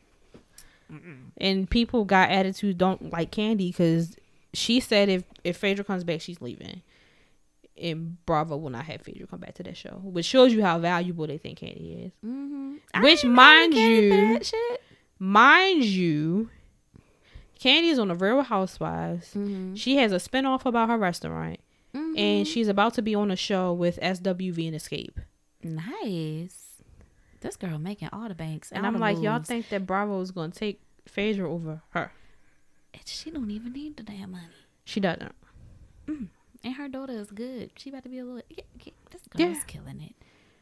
and people got attitude don't like Kandi because she said if if Phaedra comes back, she's leaving, and Bravo will not have Phaedra come back to that show, which shows you how valuable they think Kandi is. Mm-hmm. Which, mind you-. Mind you, Kandi is on the Real Housewives. Mm-hmm. She has a spinoff about her restaurant, and she's about to be on a show with SWV and Xscape. nice. This girl making all the banks, And I'm like, y'all think that Bravo is gonna take Phaedra over her? And she don't even need the damn money. She doesn't. And her daughter is good. She about to be a little. Yeah, yeah, this Yeah. girl's killing it.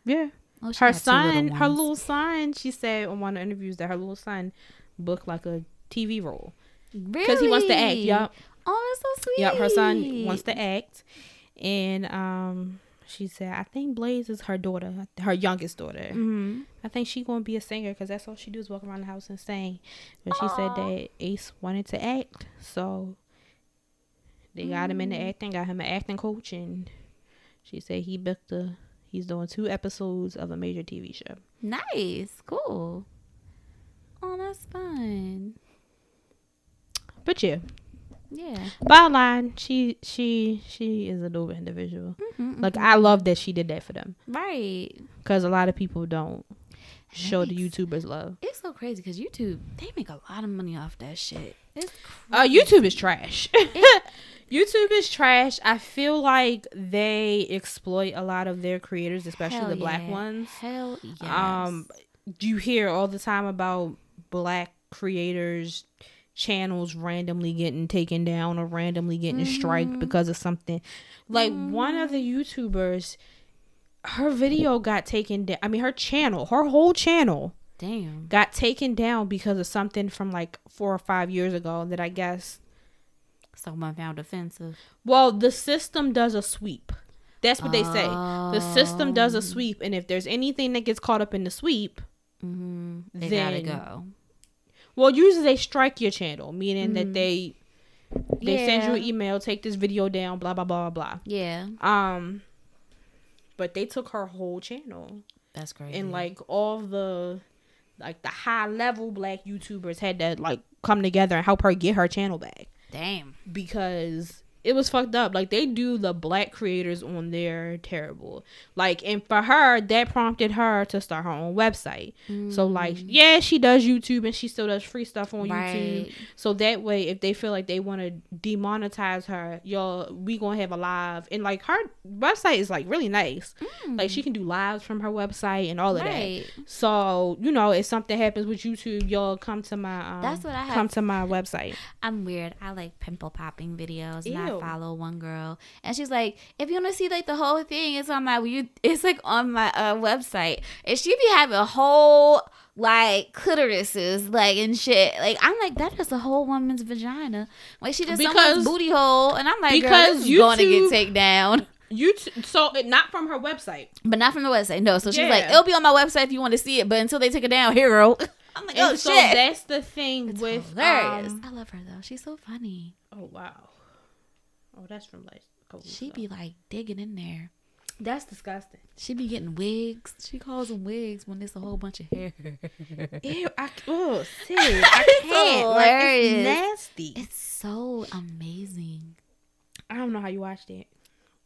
Yeah. Oh, her son, her little son, she said on one of the interviews that her little son booked like a TV role because he wants to act. Yep. Oh, that's so sweet. yup. Her son wants to act, and um, she said, I think Blaze is her daughter, her youngest daughter. Mm-hmm. I think she gonna be a singer because that's all she do is walk around the house and sing. But she said that Ace wanted to act, so they got him into Mm. acting, got him an acting coach, and she said he booked the. He's doing two episodes of a major TV show. Nice. Cool. Oh, that's fun. But yeah, Yeah. bottom line, she she she is a dope individual. Mhm, Like mhm. I love that she did that for them Right. because a lot of people don't show the YouTubers love. It's so crazy because YouTube, they make a lot of money off that shit. It's Uh. YouTube is trash. It- [LAUGHS] YouTube is trash. I feel like they exploit a lot of their creators, especially Hell the black yeah. ones. Hell yes. Um, you hear all the time about black creators channels randomly getting taken down or randomly getting striked Mhm. because of something. Like one of the YouTubers, her video got taken down. I mean, her channel, her whole channel Damn. got taken down because of something from like four or five years ago that I guess. Someone found offensive. Well, the system does a sweep. That's what they say. The system does Oh. a sweep, and if there's anything that gets caught up in the sweep, Mm-hmm. They Then- gotta go. Well, usually they strike your channel, meaning that Mhm. they they send you an email, take this video down, blah blah blah blah Yeah. Um, but they took her whole channel, That's crazy. and like all the like the high level black YouTubers had to like come together and help her get her channel back damn. because it was fucked up. Like they do the black creators on there terrible. Like and for her, that prompted her to start her own website. So like yeah, she does YouTube and she still does free stuff on YouTube. So that way, if they feel like they want to demonetize her, y'all, we gonna have a live. And like her website is like really nice. Like she can do lives from her website and all of Mm. Right. that. So you know, if something happens with YouTube, y'all come to my um, That's what I have. come to my website. I'm weird. I like pimple popping videos, and I follow one girl, and she's like, "If you want to see like the whole thing, it's on my you. It's like on my uh, website." And she be having a whole like clitorises, like and shit. Like I'm like, that is a whole woman's vagina. Like she just someone's booty hole, and I'm like, because is going to get taken down. YouTube, so not from her website. But not from the website. No. So she's like, it'll be on my website if you want to see it. But until they take it down, girl. [LAUGHS] I'm like, oh so shit. that's the thing It's with hilarious. um, I love her though. She's so funny. oh wow, oh that's from like a couple weeks She ago. be like digging in there. that's disgusting. She be getting wigs. She calls them wigs when there's a whole bunch of hair. [LAUGHS] Ew, I [LAUGHS] oh sis, I can't. Like, it's nasty. It's so amazing. I don't know how you watched it.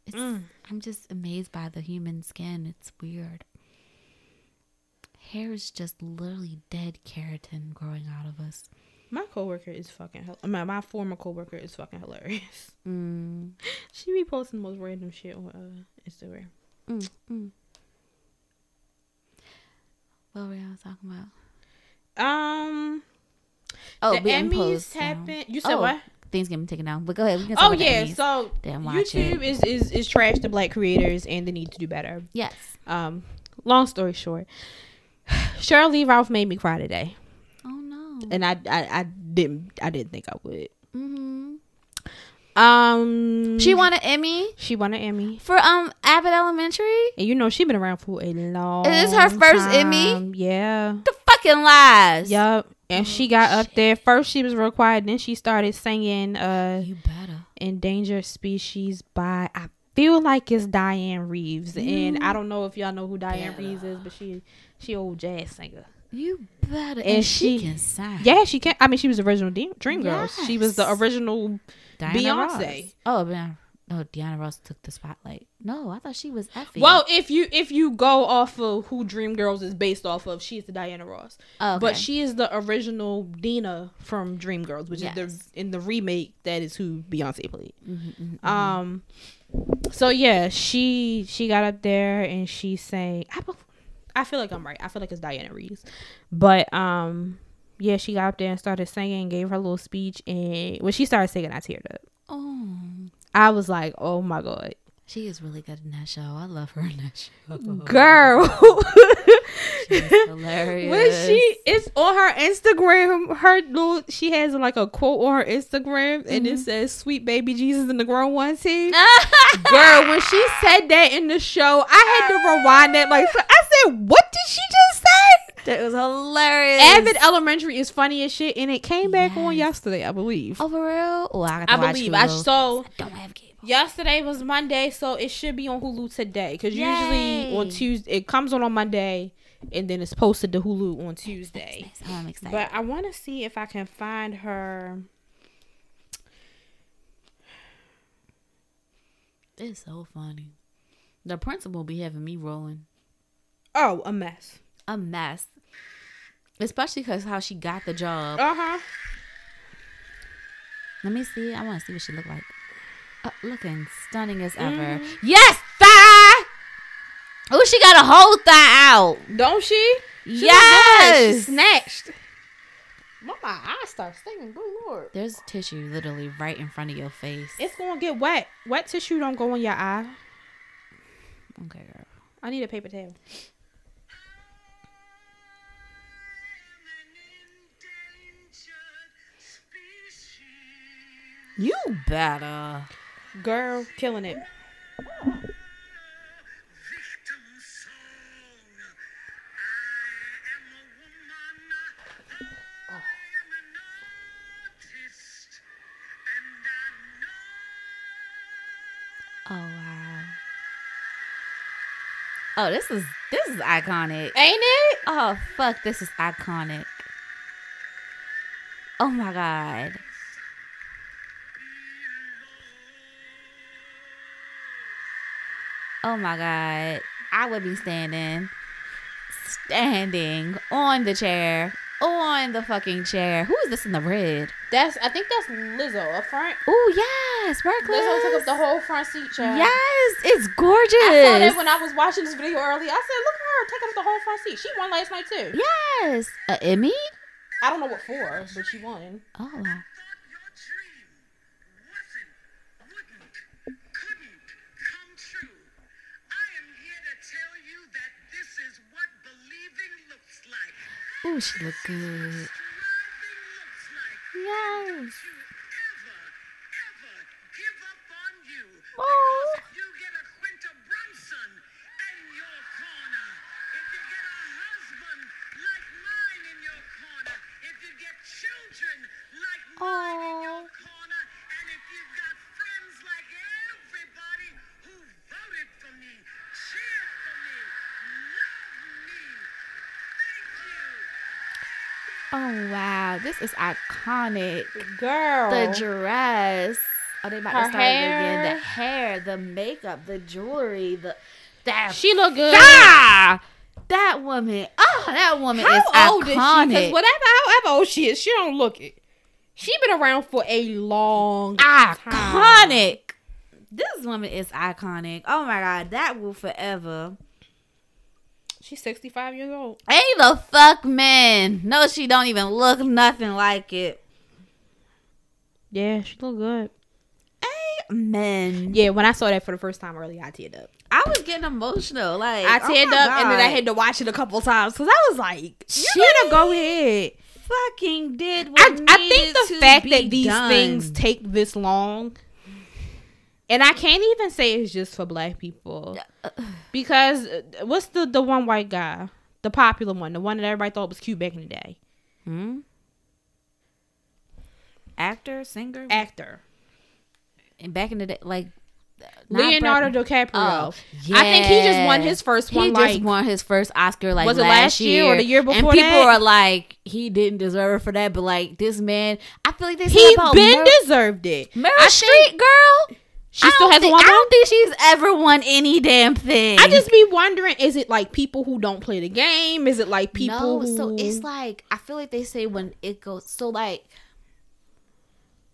It's, Mm. I'm just amazed by the human skin. It's weird. Hair is just literally dead keratin growing out of us. My coworker is fucking. hel- My my former coworker is fucking hilarious. [LAUGHS] Mm, She be posting the most random shit on uh, Instagram. mm, mm. What were y'all talking about? Um. Oh, the Emmys happened. You said Oh, what? Things getting taken down. But go ahead. We can talk Oh yeah. So Didn't YouTube it. is is is trash to black creators, and they need to do better. Yes. Um. Long story short, [SIGHS] Lee Ralph made me cry today, Oh and I I, I didn't I didn't think I would. hmm Um. She won an Emmy She won an Emmy. for um Abbott Elementary. And you know she been around for a long. Is this her first Emmy? Yeah. The fucking lies. Yup. And she got up there. First she was required, then she started singing uh You better. Endangered Species by I feel like it's Dianne Reeves. And I don't know if y'all know who Diane. Reeves is, but she she old jazz singer. You better. And, And she, she- can sing. Yeah, she can I mean she was the original Dream Dreamgirls. She was the original Diana Beyonce. Ross. Oh, man. No, Diana Ross took the spotlight. No, I thought she was Effie. Well, if you if you go off of who Dream Girls is based off of, she's the Diana Ross. oh, okay. But she is the original Deena from Dream Girls, which is the in the remake that is who Beyonce played. Mhm, mhm, mhm. Um so yeah, she she got up there and she sang I I feel like I'm right. I feel like it's Diana Reeves. But um yeah, she got up there and started singing, gave her little speech and when she started singing I teared up. oh, I was like, "Oh my god." she is really good in that show. I love her in that show. Girl. [LAUGHS] [LAUGHS] She's hilarious. When she it's on her Instagram, her little she has like a quote on her Instagram and it Mhm. says "Sweet baby Jesus and the grown one team." [LAUGHS] Girl, when she said that in the show, I had to rewind that. Like I said, what did she just say? that was hilarious. Abbott Elementary is funny as shit, and it came back on yesterday, I believe. Oh, for real? Oh, I I believe I saw I don't have cable. yesterday was Monday, so it should be on Hulu today. Because usually on Tuesday it comes on on Monday, and then it's posted to Hulu on Tuesday. Nice. Oh, I'm excited. But I want to see if I can find her. it's so funny. The principal be having me rolling Oh, a mess. a mess, especially because how she got the job. Uh huh. Let me see. I want to see what she look like. Uh, looking stunning as ever. Mhm. Yes. Oh, she got a whole thigh out. Don't she? She good. She yes. snatched. my I start stinging. Good lord. There's tissue literally right in front of your face. It's gonna get wet. Wet tissue don't go in your eye. okay, girl. I need a paper towel. You better. Girl, killing it. Oh, this is this is iconic. Ain't it? Oh fuck, this is iconic. Oh my god. Oh my god. I would be standing standing on the chair. On the fucking chair. Who is this in the red? That's. I think that's Lizzo up front. Oh yes, Berkeley. Lizzo took up the whole front seat, child. Yes, it's gorgeous. I saw that when I was watching this video earlier. I said, "Look at her taking up the whole front seat. She won last night too. Yes, a Emmy. I don't know what for, but she won. Oh wow. Ooh, she look good. Yes. Oh. You get a Quinta Brunson in your corner. If you good. a husband like mine in your corner. If you get children like mine in your Oh. corner. And if you've got friends like everybody who voted for me, cheered for me, loved me. Thank you. Oh wow, this is iconic. Girl, The dress. Oh, they about Her to start it again. hair. The hair, the makeup, the jewelry, the that. she look good. Ah! That woman, oh, that woman How is old is she? iconic. Because whatever, however old she is, she don't look it. She been around for a long time. iconic. This woman is iconic. Oh my god, that will forever. She's 65 years old. Ain't the fuck man. No, she don't even look nothing like it. Yeah, she look good. Man, Yeah, when I saw that for the first time earlier, I teared up. I was getting emotional. Like I oh teared my up and then I had to watch it a couple times because I was like, "You She better go ahead." fucking did. What I, I think the fact that these done. things take this long, and I can't even say it's just for black people, [SIGHS] because uh, what's the the one white guy, the popular one, the one that everybody thought was cute back in the day, Hmm? actor, singer, actor and back in the day, like Leonardo Brad- DiCaprio. Oh, I think he just won his first one. He one. just won his first Oscar like Was it last, year or the year before. and people that? are like he didn't deserve it for that, but like this man, I feel like they said he been Mer- deserved it. Meryl I Streep, girl. She I still don't hasn't think, won I don't think she's ever won any damn thing. I just be wondering: is it like people who don't play the game? Is it like people? no. who... So it's like I feel like they say when it goes. So like,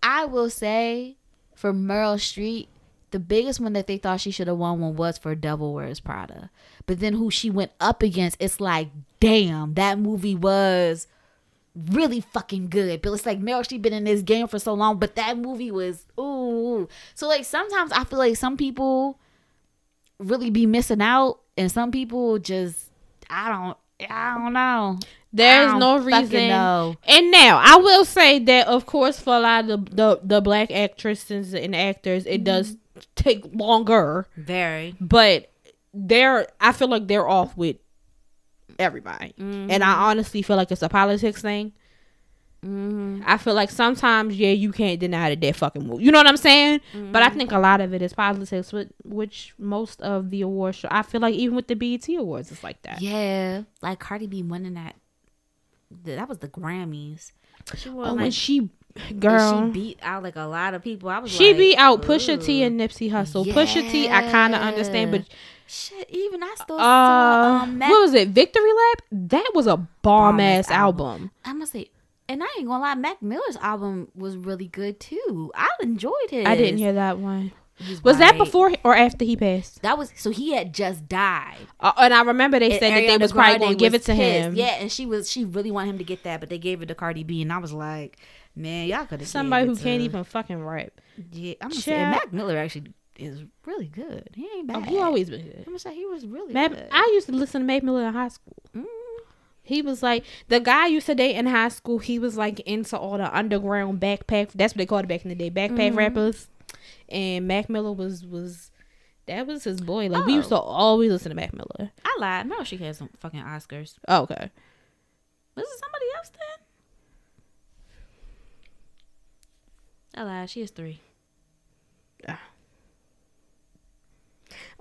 I will say for Meryl Streep, the biggest one that they thought she should have won one was for Devil Wears Prada. But then who she went up against, it's like, damn, that movie was really fucking good. But it's like Meryl she been in this game for so long, but that movie was ooh. So like sometimes I feel like some people really be missing out, and some people just I don't I don't know. There's no don't reason. know. And now I will say that, of course, for a lot of the the, the black actresses and actors, it does mm-hmm. take longer. Very. But they're, I feel like they're off with everybody, and I honestly feel like it's a politics thing. Mm-hmm. I feel like sometimes, yeah, you can't deny that they're fucking move. You know what I'm saying? But I think a lot of it is politics, with which most of the awards. Show, I feel like even with the BET awards, it's like that. Yeah, like Cardi B winning that. That was the Grammys. She won Oh, like, when she, girl, she beat out like a lot of people. I was She like, beat out Pusha T and Nipsey Hussle. Pusha T, I kind of understand, but shit. Even I still uh, saw um. Mac- what was it? Victory Lap. That was a bomb ass Bomb-ass album. I must say, and I ain't gonna lie, Mac Miller's album was really good too. I enjoyed it. I didn't hear that one. He's Was that before or after he passed? That was so he had just died. Uh, and I remember they And said that they Ariana was probably gonna give it to pissed. him. Yeah, and she was she really wanted him to get that, but they gave it to Cardi B, and I was like, man, y'all could have Somebody who can't even fucking rap. Yeah, I'm gonna say. Mac Miller actually is really good. He ain't bad. Oh, he always been good. I'm gonna say he was really Mac, good. I used to listen to Mac Miller in high school. Mm. He was like the guy I used to date in high school. He was like into all the underground backpack. That's what they called it back in the day, backpack Mhm. rappers. And Mac Miller was was that was his boy. Like we used to Oh. always listen to Mac Miller. I lied. No, she had some fucking Oscars. Oh, okay. Was it somebody else then? I lied. She has three.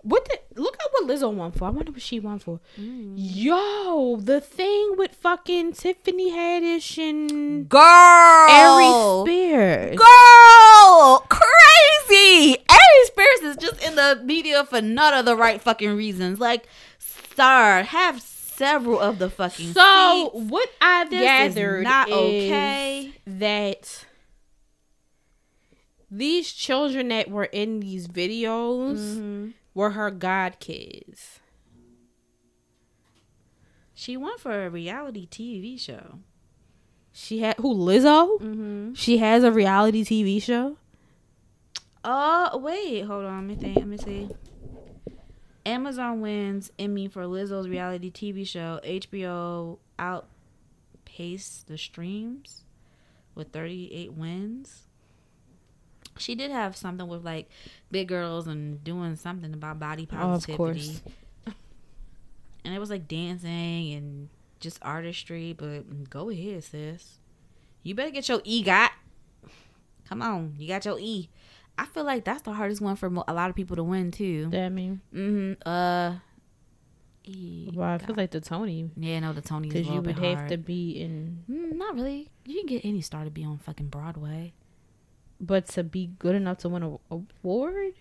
What the look at what Lizzo won for? I wonder what she won for. Mm. Yo, the thing with fucking Tiffany Haddish and Girl, Aries Spears. girl, crazy. Aries Spears is just in the media for none of the right fucking reasons. Like, star, have several of the fucking. So seats. what is gathered not is okay. that these children that were in these videos Mhm. Were her god kids. She won for a reality TV show. She had who Lizzo? Mm-hmm. She has a reality TV show. Oh wait, hold on. Let me think. Let me see. Amazon wins Emmy for Lizzo's reality TV show. HBO outpaced the streams with 38 wins. She did have something with like big girls and doing something about body Oh, of positivity. course. [LAUGHS] And it was like dancing and just artistry, but go ahead, sis. You better get your E got. Come on, you got your E. I feel like that's the hardest one for a lot of people to win too. That mean, Mm-hmm. Uh. E- well, I feel like the Tony yeah, no, the Tony because you would have hard. to be in, Mm, not really. You can get any star to be on fucking Broadway. But to be good enough to win a award.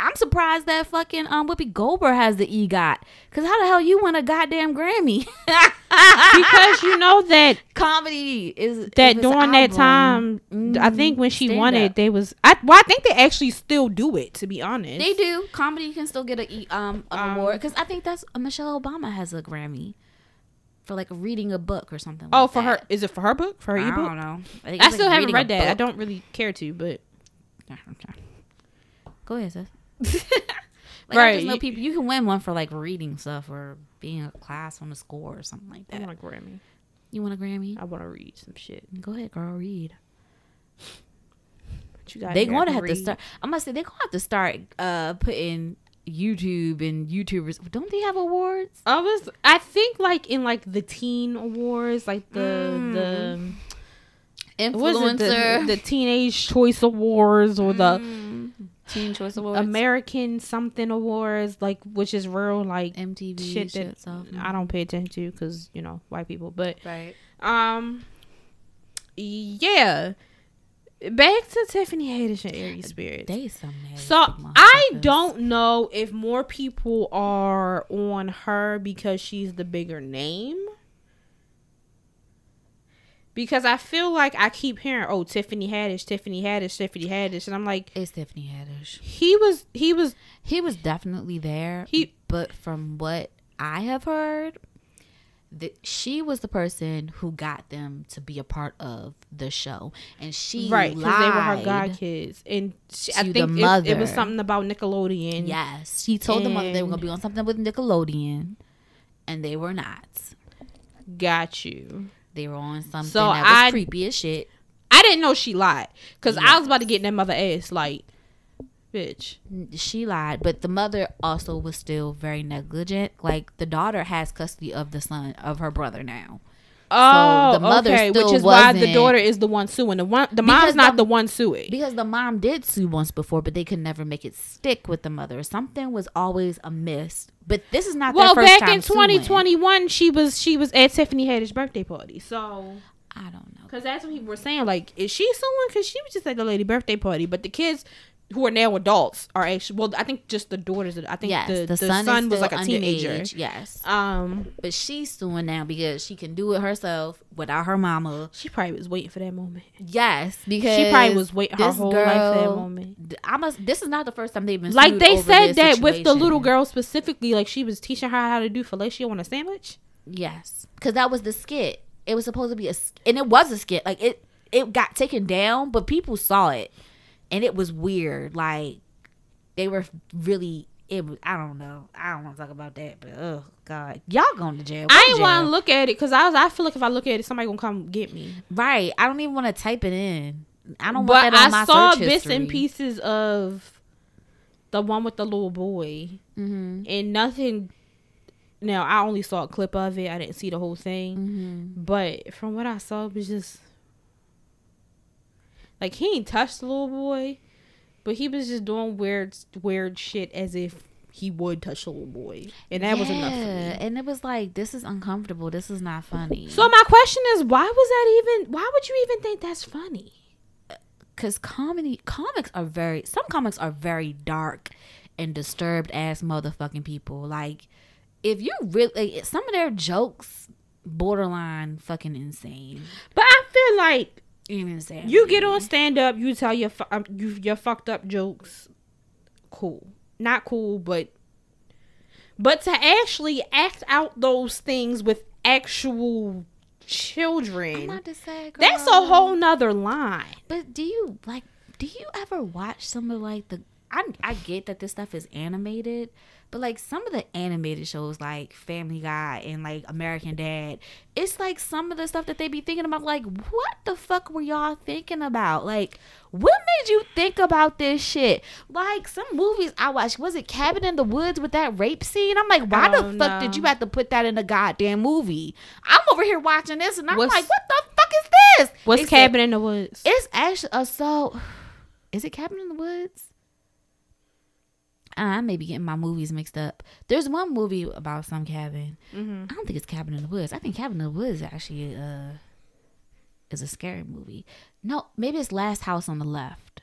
I'm surprised that fucking um Whoopi Goldberg has the EGOT. Cause how the hell you win a goddamn Grammy? [LAUGHS] because you know that comedy is that during that time, I think when she won up. it, they was I well, I think they actually still do it. To be honest, They do. Comedy can still get a e- um an Um, award because I think that's uh, Michelle Obama has a Grammy for like reading a book or something. Oh, like for her, that. is it for her book? For her I ebook? I don't know. I, I still like, haven't read that. I don't really care to, but Go ahead, sis. [LAUGHS] like, I Right. just know people. You can win one for like reading stuff or being a class on a score or something like I that. want a Grammy. You want a Grammy? I want to read some shit. Go ahead, girl. Read. You? They here? I going to can have to start. I'm gonna say they're gonna have to start uh putting YouTube and YouTubers. Don't they have awards? I was. I think like in like the teen awards, like the Mm. the what is it, Influencer. the, the teenage choice awards or the Mm. Teen Choice Awards. American something awards, like which is real like MTV shit shit, that so I don't pay attention to because you know white people. But right. um, yeah. Back to Tiffany Haddish and Aries Spears. They some So I don't know if more people are on her because she's the bigger name. Because I feel like I keep hearing, "Oh, Tiffany Haddish, Tiffany Haddish, Tiffany Haddish," and I'm like, It's Tiffany Haddish. he was, he was, He was definitely there. He- but from what I have heard, that she was the person who got them to be a part of the show, and she right because they were her lied. god kids, and she, I think it, it was something about Nickelodeon. Yes, she told the mother they were gonna be on something with Nickelodeon, and they were not. got you. They were on something So that was I- creepy as shit. I didn't know she lied because I was about to get in that mother ass like, bitch. She lied, but the mother also was still very negligent. Like the daughter has custody of the son of her brother now. Oh, the mother okay, which is why the daughter is the one suing. The one, the mom's not the- the one suing. Because the mom did sue once before, but they could never make it stick with the mother. Something was always amiss. But this is not well, back time in suing. 2021, she was she was at Tiffany Haddish's birthday party. So, I don't know. because that's what people were saying. Like, is she suing? Because she was just at the lady birthday party, but the kids who are now adults are actually. Well, I think just the daughters. I think Yes, the, the, the, son, son, was like a teenager. underage, Yes, Um, but she's suing now because she can do it herself without her mama. she probably was waiting for that moment. Yes, because She probably was waiting her whole life for that girl- moment. I must. This is not the first time they've been Like they said that with the little girl specifically, like she was teaching her how to do fellatio on a sandwich. Yes, because that was the skit. It was supposed to be a, and it was a skit. Like it, it got taken down, but people saw it, and it was weird. Like they were really. It was. I don't know. I don't want to talk about that, but oh god, y'all going to jail. Go I ain't want to look at it because I was. I feel like if I look at it, somebody gonna come get me. Right. I don't even want to type it in. I don't want But I saw bits and pieces of the one with the little boy, Mm-hmm. and nothing. Now I only saw a clip of it. I didn't see the whole thing, Mm-hmm. but from what I saw, it was just like he ain't touched the little boy, but he was just doing weird, weird shit as if he would touch the little boy, and that was enough for me. And it was like, this is uncomfortable. This is not funny. So my question is, why was that even? Why would you even think that's funny? because comedy comics are very some comics are very dark and disturbed ass motherfucking people like if you really some of their jokes borderline fucking insane But I feel like insane you get on stand up, you tell your um, you, your fucked up jokes. Cool, not cool, but but to actually act out those things with actual I'm children, say that's a whole nother line. but do you like do you ever watch some of like the I, I get that this stuff is animated but like some of the animated shows like family guy and like american dad it's like some of the stuff that they be thinking about like what the fuck were y'all thinking about like what made you think about this shit like some movies i watched was it cabin in the woods with that rape scene i'm like why Oh, the fuck did you have to put that in a goddamn movie i'm over here watching this and i'm What's- like what the fuck is this What's They said- Cabin in the Woods? it's actually a so. [SIGHS] Is it Cabin in the Woods? I may be getting my movies mixed up. There's one movie about some cabin. Mm-hmm. I don't think it's Cabin in the Woods. I think Cabin in the Woods actually uh is a scary movie. No, maybe it's Last House on the Left.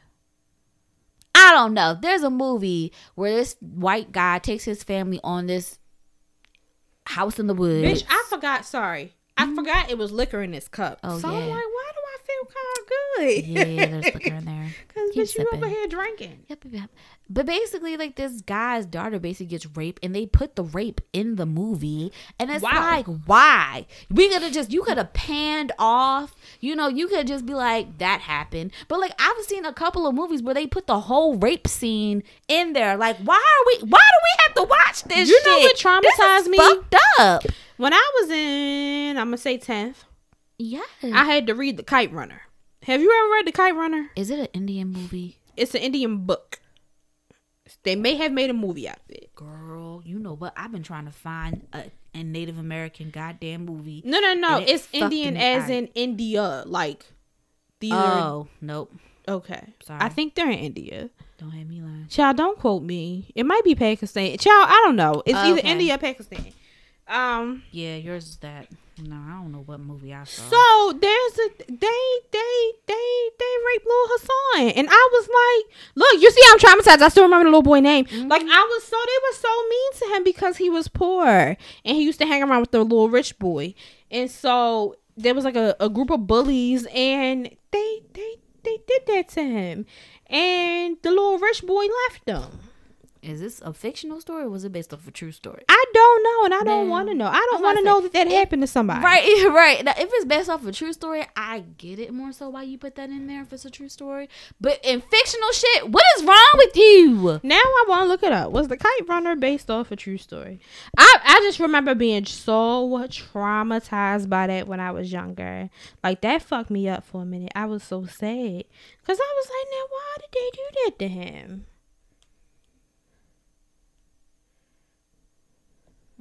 I don't know. There's a movie where this white guy takes his family on this house in the woods. Bitch, I forgot. Sorry, I forgot it was liquor in this cup. Oh, so I'm yeah. like, why do I feel kind of good? yeah, there's liquor in there. [LAUGHS] Cause Keep bitch, you over here drinking. Yep, yep, yep. But basically, like this guy's daughter basically gets raped, and they put the rape in the movie, and it's Wow. like, why? We could have just, you could have panned off, you know, you could just be like, that happened. But like, I've seen a couple of movies where they put the whole rape scene in there. Like, why are we? Why do we have to watch this? You know shit? what This traumatized me? Fucked up. When I was in, I'm gonna say tenth, Yeah. I had to read The Kite Runner. Have you ever read The Kite Runner? is it an Indian movie? It's an Indian book. They may have made a movie out of it. Girl, you know what? I've been trying to find a, a Native American goddamn movie. No, no, no. It It's Indian me as out. in India. Like these are Oh, nope. okay. Sorry. I think they're in India. Don't have me lying. Child, don't quote me. It might be Pakistan. Child, I don't know. It's either India or Pakistan. Um. Yeah, yours is that. No, I don't know what movie I saw. So there's a they they they they raped Lil Hassan, and I was like, look, you see, I'm traumatized. I still remember the little boy name. Mm-hmm. Like I was so they were so mean to him because he was poor and he used to hang around with the little rich boy, and so there was like a, a group of bullies, and they they they did that to him, and the little rich boy left them. Is this a fictional story or was it based off a true story? I don't know, and I don't want to know. I don't want to know that that say, happened to somebody. Right, [LAUGHS] right. Now, if it's based off a true story, I get it more so why you put that in there if it's a true story. But in fictional shit, what is wrong with you? Now I want to look it up. Was the Kite Runner based off a true story? I I just remember being so traumatized by that when I was younger. Like that fucked me up for a minute. I was so sad because I was like, now why did they do that to him?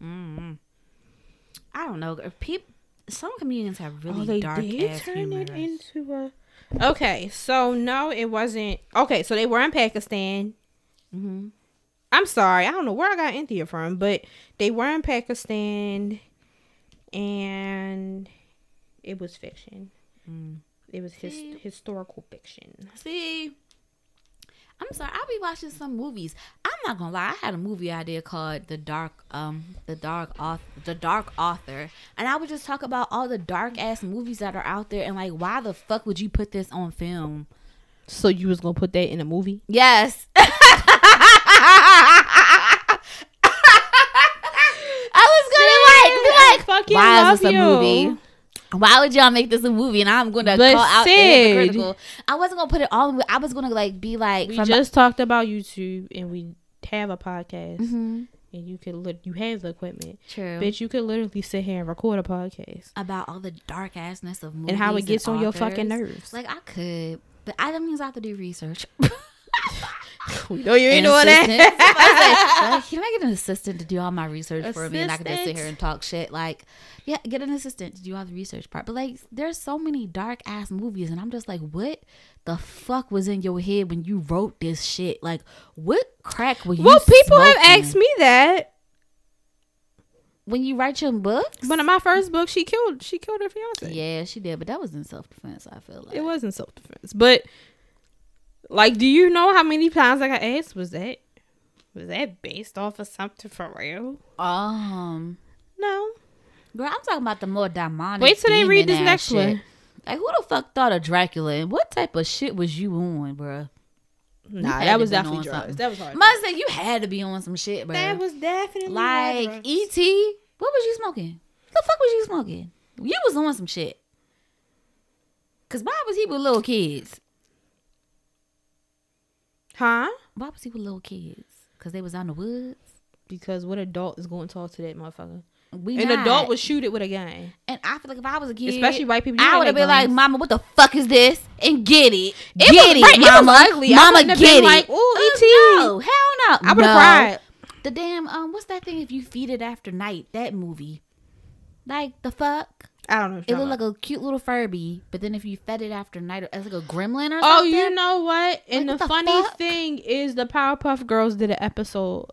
Mm I don't know. People, some comedians have really oh, they dark did ass turn humor. it into a. Okay, so no, it wasn't. Okay, so they were in Pakistan. hmm I'm sorry, I don't know where I got India from, but they were in Pakistan, and it was fiction. Mm. It was his, historical fiction. See, I'm sorry. I'll be watching some movies. I'm not gonna lie. I had a movie idea called the dark, um, the dark author, the dark author, and I would just talk about all the dark ass movies that are out there and like why the fuck would you put this on film? So you was gonna put that in a movie? Yes. [LAUGHS] I was gonna like be like, fucking why love is this a you. movie? Why would y'all make this a movie? And I'm gonna But call out the hypocritical. I wasn't gonna put it all. I was gonna like be like, We just talked about YouTube, and we have a podcast, Mhm. and you could lit- you have the equipment, True. bitch. You could literally sit here and record a podcast, about all the dark assness of movies and how it gets on your fucking nerves. Like I could, but I that means I have to do research. [LAUGHS] [LAUGHS] [LAUGHS] we know you ain't doing assistant. that. [LAUGHS] Like, can I get an assistant to do all my research for me, and I can just sit here and talk shit? Like, yeah, get an assistant to do all the research part. But like, there's so many dark ass movies, and I'm just like, what the fuck was in your head when you wrote this shit? Like, what crack were you? well, people have asked me that. when you write your books. But in my first book, she killed she killed her fiance. yeah, she did, but that was in self defense. I feel like It wasn't self defense, but like, do you know how many times I got asked? Was that was that based off of something for real? Um, No. girl, I'm talking about the more demonic. Wait till they read this next shit. one. Like, who the fuck thought of Dracula? And what type of shit was you on, bruh? Nah, that was definitely drugs. That was hard. Must say you had to be on some shit, bruh. That was definitely like hard. E.T. What was you smoking? The fuck was you smoking? You was on some shit. Cause why was he with little kids? Huh? Why was he with little kids? Cause they was out in the woods. Because what adult is going to talk to that motherfucker? We An not. adult would shoot it with a gun. And I feel like if I was a kid, Especially white people, I would have been like, "Mama, what the fuck is this?" And get it, It get was- it, right, it mama. ugly. I Mama, get it. like, "Ooh, Oh, E.T." No, hell no. I would have No. cried. The damn um, what's that thing? If you feed it after night, that movie, like the fuck. I don't know. What It looked talking like a cute little Furby, but then if you fed it after night, it's like a gremlin or about. Oh, something. you know what? And Like, the, what the funny fuck? thing is, the Powerpuff Girls did an episode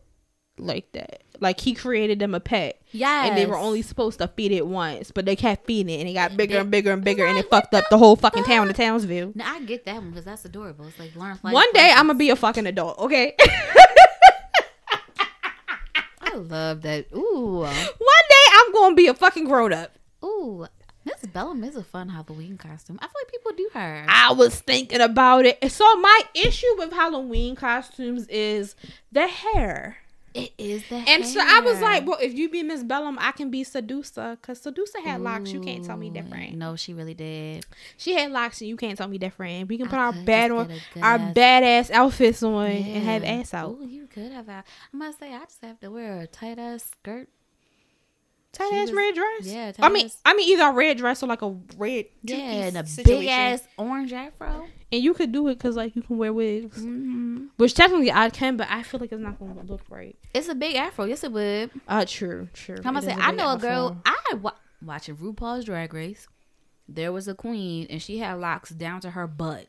like that. Like he created them a pet. Yeah. And they were only supposed to feed it once, but they kept feeding it and it got bigger They- and bigger and bigger and it fucked what up the the whole fucking town of? Townsville. No, I get that one because that's adorable. It's like learn life One day lessons. I'm gonna be a fucking adult, okay? [LAUGHS] I love that. Ooh, One day I'm gonna be a fucking grown up. Ooh. Miss Bellum is a fun Halloween costume. I feel like people do her. I was thinking about it. So my issue with Halloween costumes is the hair. it is the hair. And so I was like, well, if you be Miss Bellum, I can be Sedusa. Because Sedusa had locks. You can't tell me different. No, she really did. She had locks and you can't tell me different. We can I put our bad on get a good our ass- badass outfits on and have ass out. Ooh, you could have. I must say, I just have to wear a tight ass skirt. Tight ass was- red dress. yeah, I mean, I mean either a red dress or like a red Yeah, and a big ass orange afro. And you could do it because like you can wear wigs, hmm which technically I can, but I feel like it's not going to look right. It's a big afro. Yes, it would. Uh, true, true. I'm gonna say, I know a girl. I wa- watching RuPaul's Drag Race. There was a queen, and she had locks down to her butt,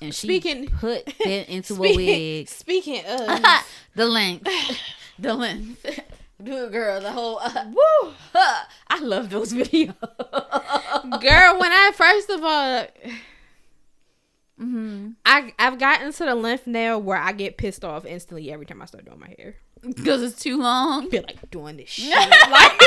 and she Speaking- put it [LAUGHS] into a wig. Speaking of, [LAUGHS] the length, [LAUGHS] the length. Do it, girl. The whole. Uh, woo, [LAUGHS] I love those [LAUGHS] videos. girl. When I first of all, mm-hmm. I I've gotten to the length now where I get pissed off instantly every time I start doing my hair. Because it's too long. I feel like doing this [LAUGHS] shit. like,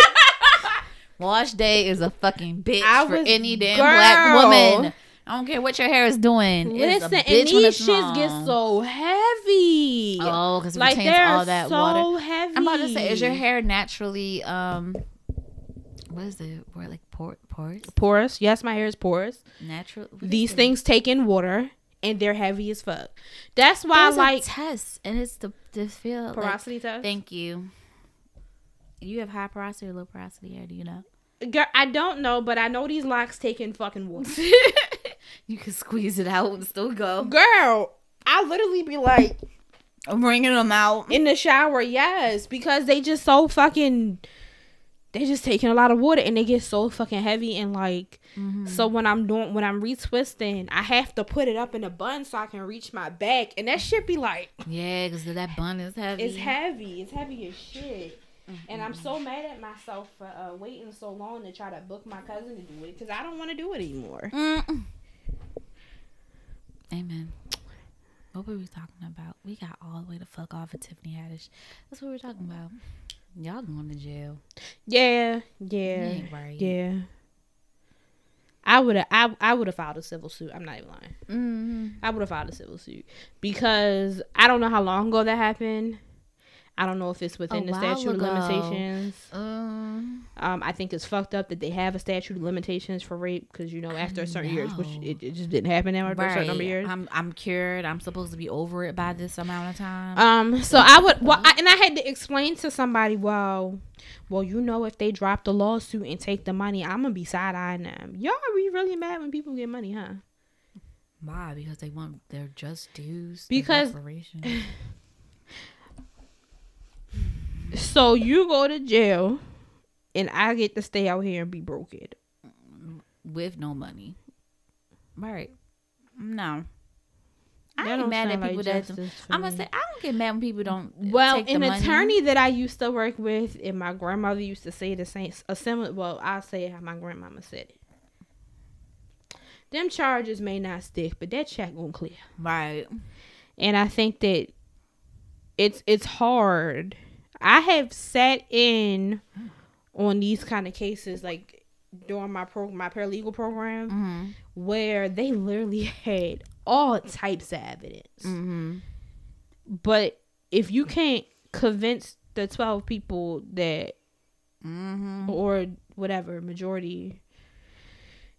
Wash day is a fucking bitch I for was- any damn black woman. I don't care what your hair is doing. It's listen, bitch and these it's shits get so heavy. Oh, because like retains all that so water. heavy. I'm about to say, is your hair naturally um, what is it? Where like por- porous? porous? Yes, my hair is porous. Natural. These it? things take in water and they're heavy as fuck. That's why There's I like a test, and it's the the feel. Like, porosity test. thank you. You have high porosity or low porosity hair? Do you know? Girl, I don't know, but I know these locks take in fucking water. [LAUGHS] you can squeeze it out and still go. Girl, I literally be like I'm bringing them out. in the shower, yes, because they just so fucking. They just taking a lot of water and they get so fucking heavy and like. Mm-hmm. So when I'm doing when I'm retwisting, I have to put it up in a bun so I can reach my back, and that shit be like Yeah, because that bun is heavy. it's heavy. It's heavy as shit. And I'm so Mm-hmm. mad at myself for uh, waiting so long to try to book my cousin to do it because I don't want to do it anymore. Mm. Amen. What were we talking about? We got all the way to fuck off of Tiffany Haddish. That's what we are talking about. Y'all going to jail. Yeah, yeah, yeah. I would have, I, I would have filed a civil suit. I'm not even lying. Mm-hmm. I would have filed a civil suit because I don't know how long ago that happened. I don't know if it's within the statute ago. of limitations. Um, Um, I think it's fucked up that they have a statute of limitations for rape because you know after a certain years, which it, it just didn't happen now after a certain number of years. I'm I'm cured. I'm supposed to be over it by this amount of time. Um, so I would, well, I, and I had to explain to somebody, well, well, you know, if they drop the lawsuit and take the money, I'm gonna be side eyeing them. Y'all be really mad when people get money, huh? Why? Because they want their just dues. Because-. [LAUGHS] So you go to jail, and I get to stay out here and be broken. with no money. Right. No. I That ain't don't mad at sound like people that. justice for I'm gonna say I don't get mad when people don't. Well, take the an money. attorney that I used to work with, and my grandmother used to say the same. A similar. Well, I'll say how my grandmama said it. Them charges may not stick, but that check gonna clear. Right. and I think that it's it's hard. I have sat in on these kind of cases like during my pro my paralegal program Mm-hmm. where they literally [LAUGHS] had all types of evidence. Mm-hmm. But if you can't convince the 12 people that Mm-hmm. or whatever majority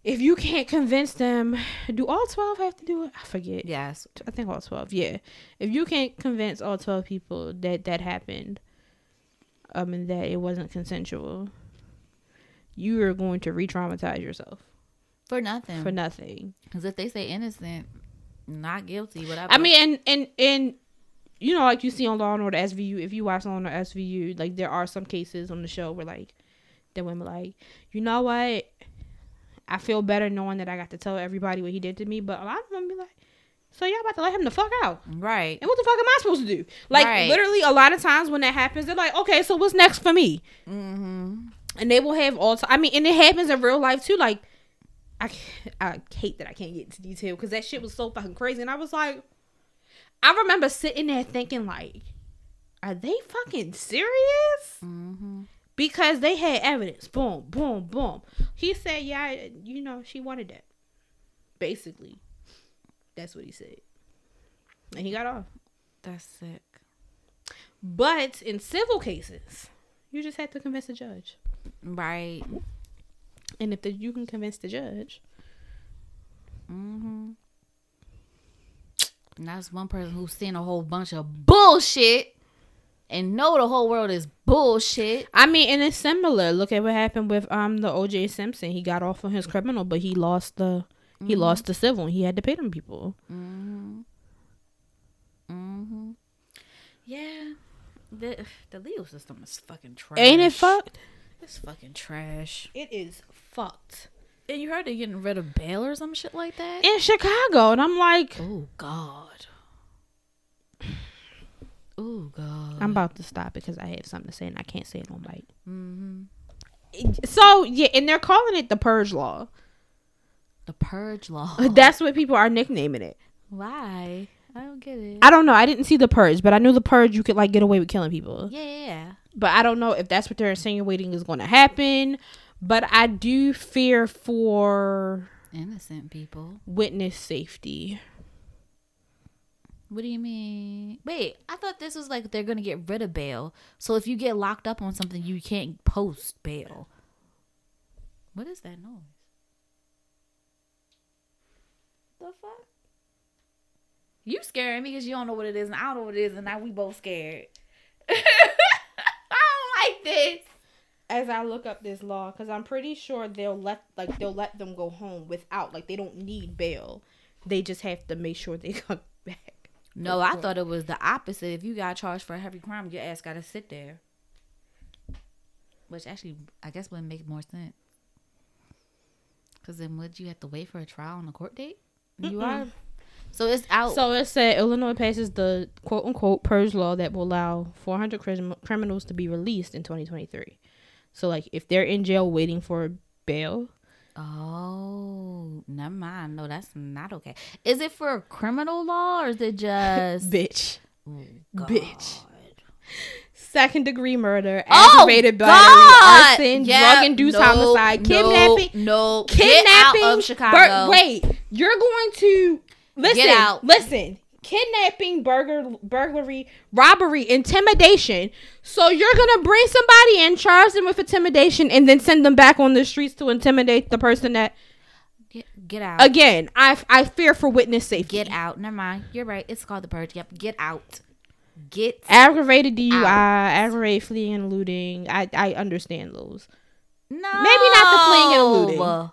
if you can't convince them do all 12 have to do it i forget Yes. I think all twelve. Yeah, if you can't convince all twelve people that that happened, um, and that it wasn't consensual, you are going to re-traumatize yourself For nothing. for nothing. Because if they say innocent, not guilty, whatever. I mean, and and and you know, like you see on Law and Order SVU, if you watch Law and Order SVU, like there are some cases on the show where like the women like, you know what, I feel better knowing that I got to tell everybody what he did to me, but a lot of them be like, So y'all about to let him the fuck out. Right. And what the fuck am I supposed to do? Like Right. literally, a lot of times when that happens, they're like, "Okay, so what's next for me?" Mm-hmm. And they will have all. T- I mean, and it happens in real life too. Like, I I hate that I can't get into detail because that shit was so fucking crazy. And I was like, I remember sitting there thinking, like, are they fucking serious? Mm-hmm. Because they had evidence. Boom, boom, boom. He said, "Yeah, you know, she wanted that." Basically, that's what he said, and he got off. That's sick. But in civil cases, you just have to convince the judge. Right. And if the, you can convince the judge, Mm-hmm. And that's one person who's seen a whole bunch of bullshit and know the whole world is bullshit. I mean, and it's similar. Look at what happened with um the O.J. Simpson. He got off on his criminal, but he lost the he lost the civil. and He had to pay them people. Mm-hmm. Mm-hmm. Yeah. The the legal system is fucking trash. Ain't it fucked? It's fucking trash. It is fucked And you heard they're getting rid of bail or some shit like that? in Chicago, and I'm like, oh God. Oh God. I'm about to stop because I have something to say and I can't say it on mic. mm-hmm. So yeah, and they're calling it the purge law. The purge law. [LAUGHS] That's what people are nicknaming it. Why? I don't get it. I don't know. I didn't see the purge, but I knew the purge. You could like get away with killing people. yeah, yeah, yeah. but I don't know if that's what they're insinuating is going to happen. But I do fear for Innocent people. witness safety. What do you mean? Wait, I thought this was like they're gonna get rid of bail. So if you get locked up on something, you can't post bail. What is that noise? The fuck? You scaring me because you don't know what it is, and I don't know what it is, and now we both scared. [LAUGHS] I don't like this. As I look up this law, because I'm pretty sure they'll let like they'll let them go home without like they don't need bail. They just have to make sure they [LAUGHS] come back. No, I thought it was the opposite. If you got charged for a heavy crime, your ass gotta sit there. Which actually, I guess would make more sense. Cause then would you have to wait for a trial on a court date? You are. So it's out. So it said Illinois passes the quote unquote purge law that will allow 400 crim- criminals to be released in 2023. So like if they're in jail waiting for bail, oh, never mind. No, that's not okay. Is it for criminal law or is it [LAUGHS] just bitch, Oh, bitch. Second degree murder, Oh, aggravated battery, God! arson, Yeah, drug induced no, homicide, kidnapping, No, kidnapping Get out of Chicago. bur- wait, you're going to listen. out. Listen. Kidnapping, burger, burglary, robbery, intimidation. So you're gonna bring somebody in, charge them with intimidation, and then send them back on the streets to intimidate the person that. Get, get out. Again, I I fear for witness safety. Get out. Never mind. You're right. It's called the purge. Yep. Get out. Get Aggravated DUI, Out. aggravated fleeing and looting. I I understand those. no. Maybe not the fleeing and looting.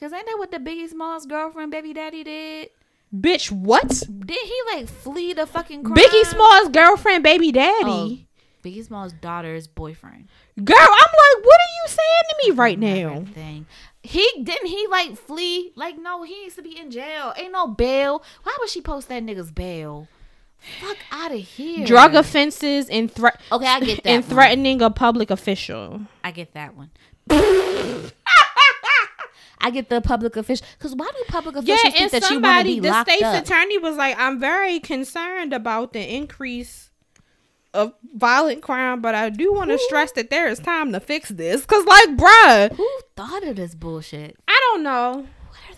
Cause ain't that what the Biggie Smalls girlfriend, baby daddy did? Bitch, what? Did he like flee the fucking crime? Biggie Smalls' girlfriend, baby daddy. Oh, Biggie Smalls' daughter's boyfriend. Girl, I'm like, what are you saying to me right now? Thing. He didn't he like flee? Like no, he needs to be in jail. Ain't no bail. Why would she post that nigga's bail? Fuck out of here. Drug offenses and threat Okay, I get that. and one. threatening a public official. I get that one. [LAUGHS] I get the public official because why do public Yeah, officials and think that you want to somebody, be the state's up? attorney was like, "I'm very concerned about the increase of violent crime, but I do want to stress that there is time to fix this." Cause, like, bruh, Who thought of this bullshit? I don't know.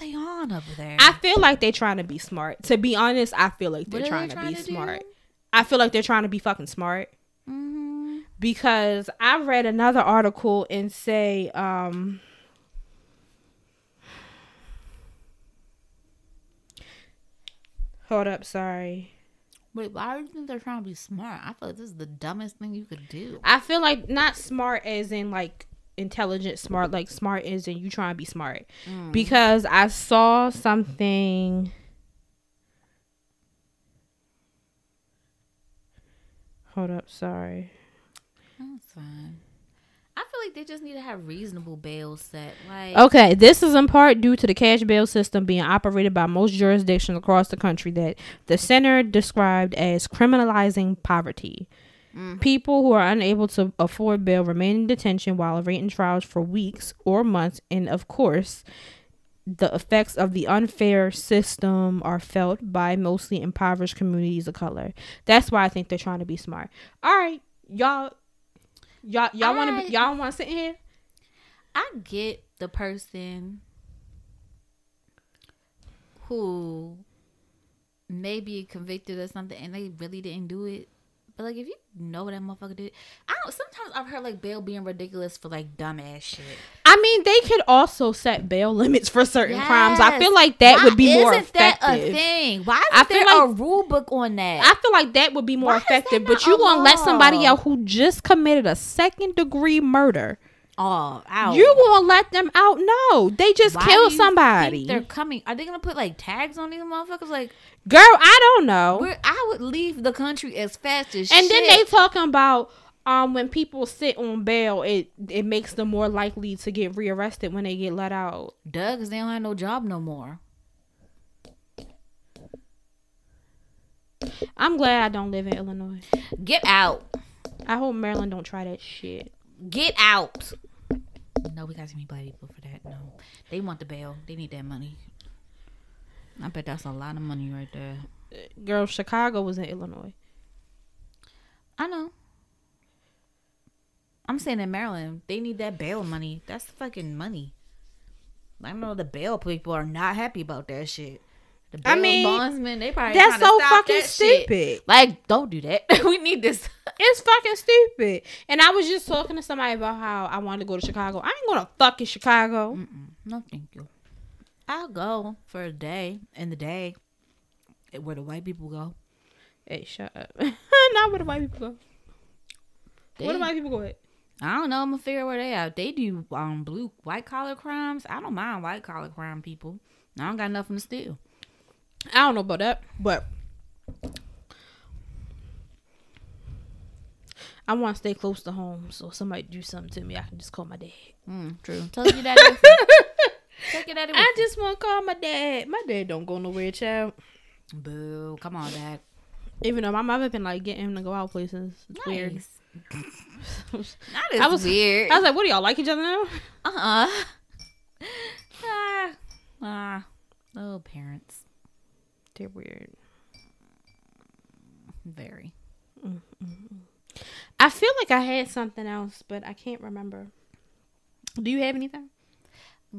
They on over there? I feel like they're trying to be smart. To be honest, I feel like they're are they trying, to be to do? smart. I feel like they're trying to be fucking smart mm-hmm. because I read another article and say, um, hold up, sorry. Wait, why do you think they're trying to be smart? I feel like this is the dumbest thing you could do. I feel like not smart as in like intelligent smart, like smart is, and you trying to be smart. Mm. Because I saw something. Hold up, sorry. That's fine. I feel like like they just need to have reasonable bail set. Like Okay, this is in part due to the cash bail system being operated by most jurisdictions across the country that the center described as criminalizing poverty. People who are unable to afford bail remain in detention while awaiting trials for weeks or months, and of course, the effects of the unfair system are felt by mostly impoverished communities of color. That's why I think they're trying to be smart. All right, y'all, y'all, y'all want to, y'all want to sit here? I get the person who may be convicted of something and they really didn't do it. But like if you know what that motherfucker did I don't sometimes I've heard like bail being ridiculous for like dumbass shit. I mean, they could also set bail limits for certain crimes. I feel like that Why would be more isn't that effective. a thing? Why I is feel there a rule book on that? I feel like that would be more Why effective. But you gonna let somebody out who just committed a second degree murder? Oh, ow. You gonna let them out? No, they just Why killed somebody. They're coming. Are they gonna put like tags on these motherfuckers? Like, Girl, I don't know. I would leave the country as fast as And then they talking about um when people sit on bail, it it makes them more likely to get rearrested when they get let out. Doug, cause they don't have no job no more. I'm glad I don't live in Illinois. Get out. I hope Maryland don't try that shit. Get out. No, we got too many black people for that. No, they want the bail. They need that money. I bet that's a lot of money right there. Girl, Chicago was in Illinois. I know. I'm saying in Maryland, they need that bail money. That's fucking money. I know the bail people are not happy about that shit. The I mean, bondsmen, they probably That's so stop fucking that shit. stupid. Like, don't do that. [LAUGHS] we need this. It's fucking stupid. And I was just talking to somebody about how I wanted to go to Chicago. I ain't going to fucking Chicago. Mm-mm. No, thank you. I'll go for a day in the day where the white people go. Hey, shut up. [LAUGHS] Not where the white people go. They, Where the white people go at? I don't know. I'm gonna figure where they at. They do um blue white collar crimes. I don't mind white collar crime people. I don't got nothing to steal. I don't know about that, but I want to stay close to home. So if somebody do something to me, I can just call my dad. Mm, true. Tell your daddy. with. Take your daddy. [LAUGHS] With I just want to call my dad. My dad don't go nowhere, child. Boo. Come on, dad. Even though my mother been like getting him to go out places. It's weird. Nice. [LAUGHS] That I was- weird. I was like, what do y'all like each other now? uh uh [LAUGHS] ah, ah. Oh, parents. They're weird. Very. Mm-hmm. I feel like I had something else, but I can't remember. Do you have anything?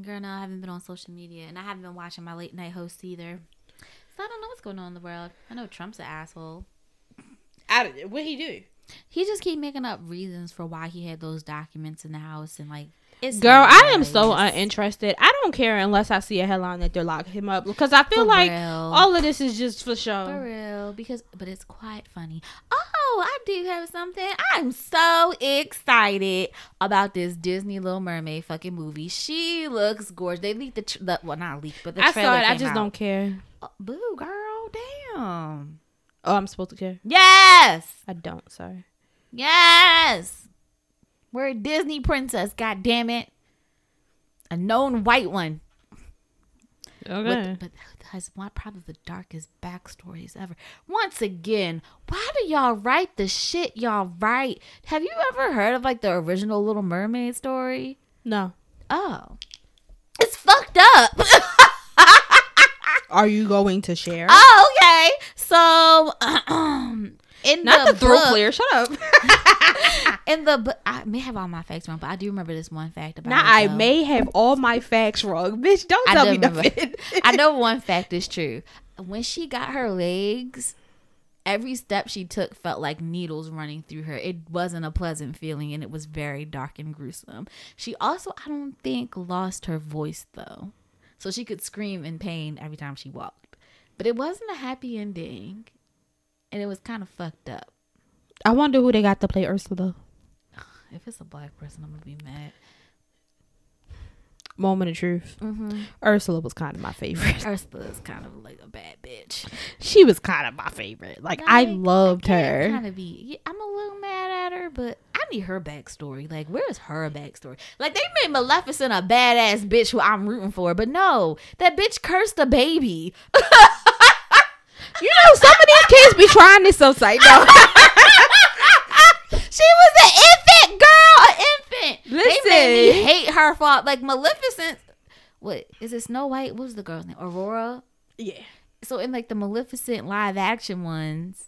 Girl, no, I haven't been on social media, and I haven't been watching my late night hosts either. So I don't know what's going on in the world. I know Trump's an asshole. I, what he do? He just keep making up reasons for why he had those documents in the house, and like, it's Girl, I am so uninterested. I don't care unless I see a headline that they're locking him up because I feel For like real. all of this is just for show. For real, because but it's quite funny. Oh, I do have something. I'm so excited about this Disney Little Mermaid fucking movie. She looks gorgeous. They leaked the, tr- the well, not leaked, but the I trailer saw it. I just out. don't care. Oh, boo, girl, damn. Oh, I'm supposed to care. Yes, I don't. Sorry. yes. We're a Disney princess. God damn it, a known white one. Okay. With, but has one probably the darkest backstories ever. Once again, why do y'all write the shit y'all write? Have you ever heard of like the original Little Mermaid story? no. Oh, it's fucked up. [LAUGHS] Are you going to share? oh, okay. So, [CLEARS THROAT] um, in Not the, the throat book, clear. Shut up. [LAUGHS] in the book, I may have all my facts wrong, but I do remember this one fact about. now it, I though. may have all my facts wrong, bitch. Don't I tell me remember. nothing. I know [LAUGHS] one fact is true. When she got her legs, every step she took felt like needles running through her. It wasn't a pleasant feeling and it was very dark and gruesome. She also, I don't think, lost her voice though. So she could scream in pain every time she walked. But it wasn't a happy ending. And it was kind of fucked up. I wonder who they got to play Ursula. If it's a black person, I'm going to be mad. Moment of truth. Mm-hmm. Ursula was kind of my favorite. [LAUGHS] Ursula is kind of like a bad bitch. She was kind of my favorite. Like I loved her. Kind of be. I'm a little mad at her, but I need her backstory. Like, where's her backstory? Like, they made Maleficent a badass bitch who I'm rooting for, but no, that bitch cursed a baby. [LAUGHS] You know, some of these kids be trying this so tight. No. she was an infant girl, an infant. They made me Listen. hate her fault. Like Maleficent. What is it? Snow White? What was the girl's name? Aurora. yeah. So in like the Maleficent live action ones,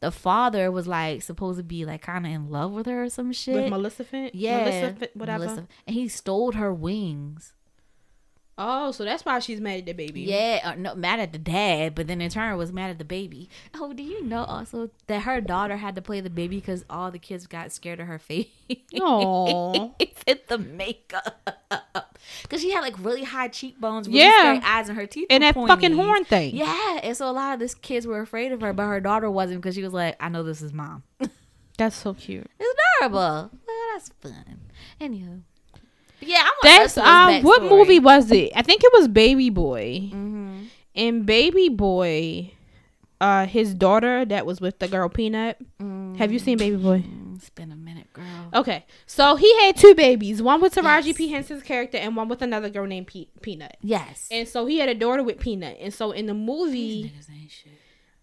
the father was like supposed to be like kind of in love with her or some shit. With Maleficent? yeah, Maleficent, whatever. Melissa- and he stole her wings. Oh, so that's why she's mad at the baby. Yeah, uh, no, mad at the dad, but then in turn was mad at the baby. Oh, do you know also that her daughter had to play the baby because all the kids got scared of her face? Aw. [LAUGHS] It's the makeup. Because she had like really high cheekbones, really Yeah. eyes, and her teeth And that fucking horn thing. Yeah, and so a lot of these kids were afraid of her, but her daughter wasn't because she was like, "I know this is mom." [LAUGHS] That's so cute. It's adorable. Well, that's fun. Anywho, yeah, I want That's um what movie was it? I think it was Baby Boy. Mhm. And Baby Boy, uh his daughter that was with the girl Peanut. Have you seen Baby Boy? It's been a minute, girl. Okay. So he had two babies, one with Taraji Yes. P. Henson's character and one with another girl named Pe- Peanut. Yes. And so he had a daughter with Peanut. And so in the movie, These niggas ain't shit.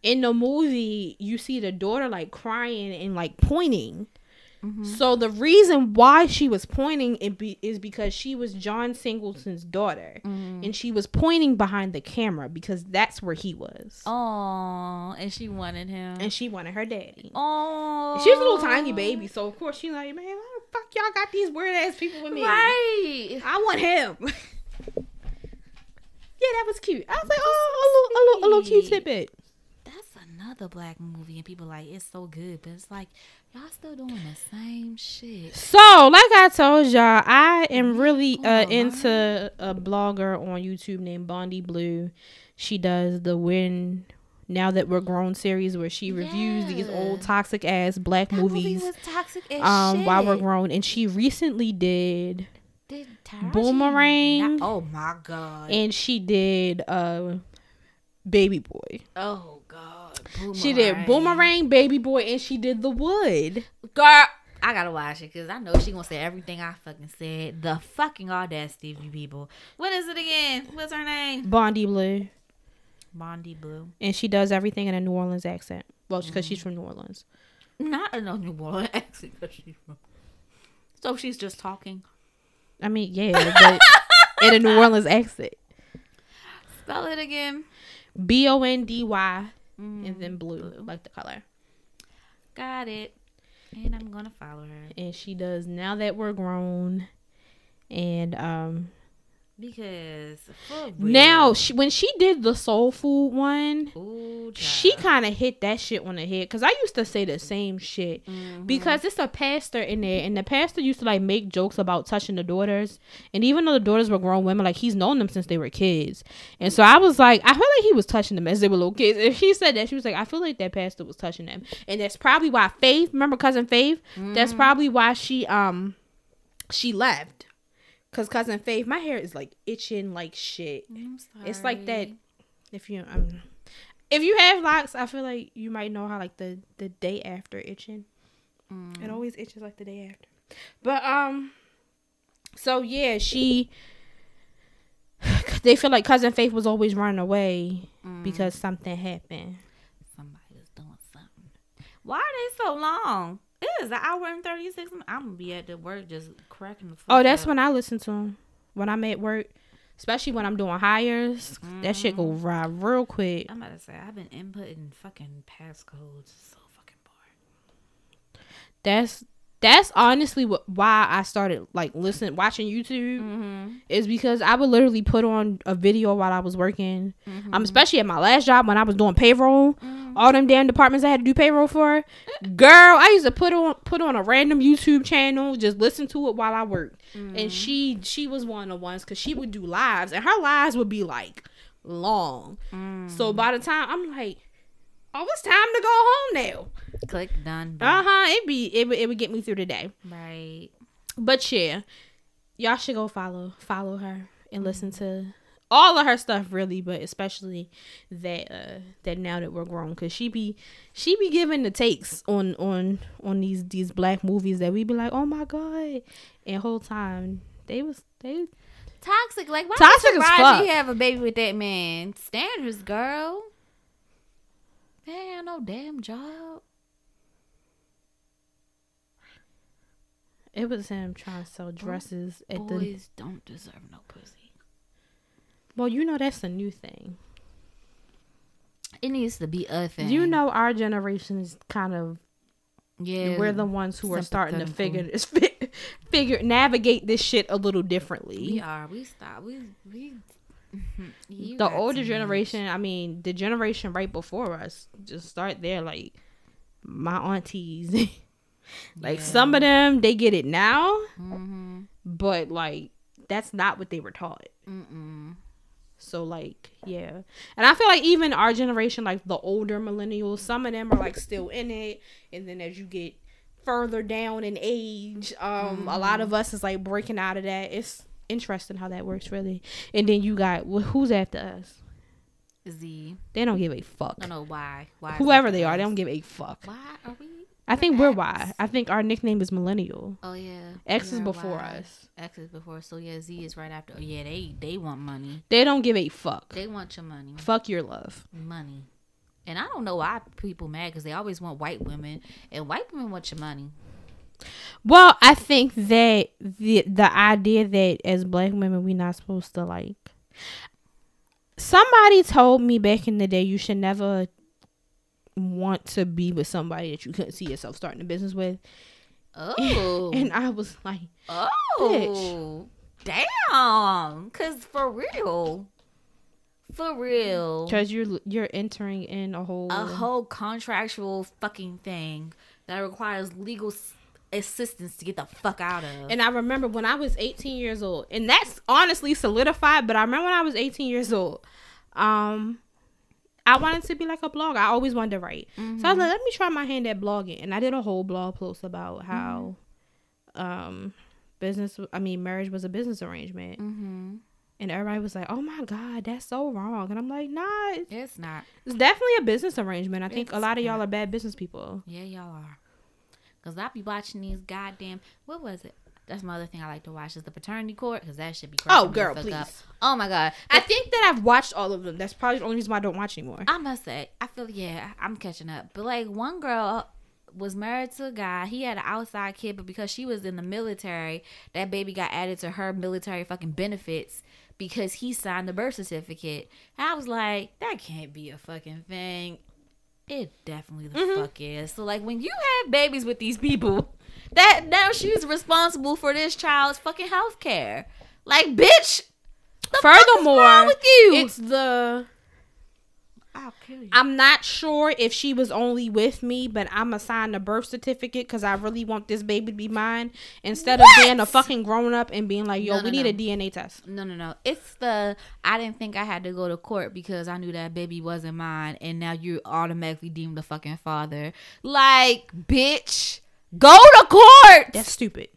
in the movie, you see the daughter like crying and like pointing. Mm-hmm. So the reason why she was pointing it be, is because she was John Singleton's daughter, Mm-hmm. and she was pointing behind the camera because that's where he was, Oh, and she wanted him. and she wanted her daddy. oh, She was a little tiny baby, so of course she's like, man, how the fuck y'all got these weird ass people with me? Right. I want him. [LAUGHS] yeah, that was cute. I was like, oh, a little, a little, a little cute tidbit. That's another black movie, and people like it's so good, but it's like y'all still doing the same shit. So, like I told y'all, I am really uh, into a blogger on YouTube named Bondy Blue. She does the When Now That We're Grown series where she reviews these old toxic ass black That movie movies was toxic as um shit. while we're grown. And she recently did Did Taraji Boomerang. not- oh my god. and she did uh Baby Boy. oh god. She did Boomerang, Baby Boy, and she did The Wood. Girl, I gotta watch it because I know she gonna say everything I fucking said. The fucking audacity of you people. What is it again? What's her name? Bondy Blue. Bondy Blue. And she does everything in a New Orleans accent. Well, because she's mm. from New Orleans. Not a no New Orleans [LAUGHS] accent because she's from. So she's just talking. I mean, yeah, but [LAUGHS] in a New Orleans accent. Spell it again. B O N D Y Mm, and then blue, like the color. got it. And I'm gonna follow her And she does now that we're grown. And um because now she, when she did the soul food one, Ooh, she kind of hit that shit on the head. Because I used to say the same shit. Mhm. because it's a pastor in there and the pastor used to like make jokes about touching the daughters. And even though the daughters were grown women like he's known them since they were kids. And so I was like I feel like he was touching them as they were little kids. If she said that she was like I feel like that pastor was touching them. And that's probably why Faith remember cousin Faith? That's probably why she um she left because cousin Faith my hair is like itching like shit it's like that if you um if you have locks i feel like you might know how like the the day after itching Mm. it always itches like the day after but um so yeah she [SIGHS] they feel like cousin faith was always running away Mm. because something happened Somebody was doing something. Why are they so long? It is an hour and thirty six. I'm gonna be at the work just cracking the. Fuck oh that's up. when i listen to 'em. when i'm at work especially when i'm doing hires that shit go Mm-hmm. right real quick I'm about to say I've been inputting fucking passcodes. So fucking boring. that's that's honestly what why I started like listening watching YouTube Mm-hmm. is because I would literally put on a video while I was working. Mm-hmm. Um, especially at my last job when I was doing payroll, all them damn departments I had to do payroll for. Girl, I used to put on put on a random YouTube channel, just listen to it while I worked. Mm-hmm. And she she was one of the ones because she would do lives, and her lives would be like long. Mm. So by the time I'm like, oh, it's time to go home now. Click done. Uh huh. It be it would it would get me through the day. Right. But yeah, y'all should go follow follow her and listen to all of her stuff really, but especially that uh that now that we're grown, cause she be she be giving the takes on on on these these black movies that we be like, oh my god, and whole time they was they Toxic. Like, why Toxic Toxic as fuck. you have a baby with that man? Standards, girl. They ain't no damn job. it was him trying to sell dresses at the Boys don't deserve no pussy. well, you know that's a new thing. It needs to be a thing. You know our generation is kind of yeah, we're the ones who are starting to figure this [LAUGHS] figure navigate this shit a little differently. we are. We stop. We we. You the older much. generation, I mean, the generation right before us, just start there. Like my aunties, [LAUGHS] like Yeah. some of them, they get it now, Mhm. but like that's not what they were taught. Mm-mm. So like, yeah, and I feel like even our generation, like the older millennials, some of them are like still in it, and then as you get further down in age, um, a lot of us is like breaking out of that. It's interesting how that works, really. And then you got well, who's after us? Z. They don't give a fuck. I don't know why. Why? Whoever they are, they don't give a fuck. Why are we? I think we're X. Y. I think our nickname is millennial. Oh yeah. X we is before Y. us. X is before. So yeah, Z is right after. Oh yeah, they they want money. They don't give a fuck. They want your money. Fuck your love. Money. And I don't know why people mad because they always want white women, and white women want your money. Well, I think that the the idea that as black women we're not supposed to like somebody told me back in the day you should never want to be with somebody that you couldn't see yourself starting a business with. Oh. [LAUGHS] And I was like, oh. Damn. Cause for real. For real. because you're you're entering in a whole a whole contractual fucking thing that requires legal assistance to get the fuck out of. And I remember when I was 18 years old, and that's honestly solidified. But I remember when I was 18 years old, um, I wanted to be like a blogger. I always wanted to write, so I was like, let me try my hand at blogging, and I did a whole blog post about how, um, business. I mean, marriage was a business arrangement, mm-hmm. and everybody was like, "Oh my god, that's so wrong," and I'm like, "Nah, it's, It's not. it's definitely a business arrangement. I think a lot of y'all not. are bad business people." Yeah, y'all are. Cause I be watching these goddamn. What was it? That's my other thing I like to watch is the paternity court because that should be. Oh, cracking me the girl, please. Up. Oh my god. I think that I've watched all of them. That's probably the only reason why I don't watch anymore. I must say, I feel yeah, I'm catching up. But like one girl was married to a guy. He had an outside kid, but because she was in the military, that baby got added to her military fucking benefits because he signed the birth certificate. And I was like, that can't be a fucking thing. It definitely the mm-hmm. fuck is. So like when you have babies with these people, [LAUGHS] that now she's responsible for this child's fucking health care. Like, bitch. The fuck is Furthermore, wrong with you? It's the I'll kill you. I'm not sure if she was only with me, but I'm sign the birth certificate because I really want this baby to be mine instead of being a fucking grown up and being like, yo, No, we no, need a DNA test. No, no, no. It's the I didn't think I had to go to court because I knew that baby wasn't mine, and now you're automatically deemed the fucking father. Like, bitch, go to court. That's stupid.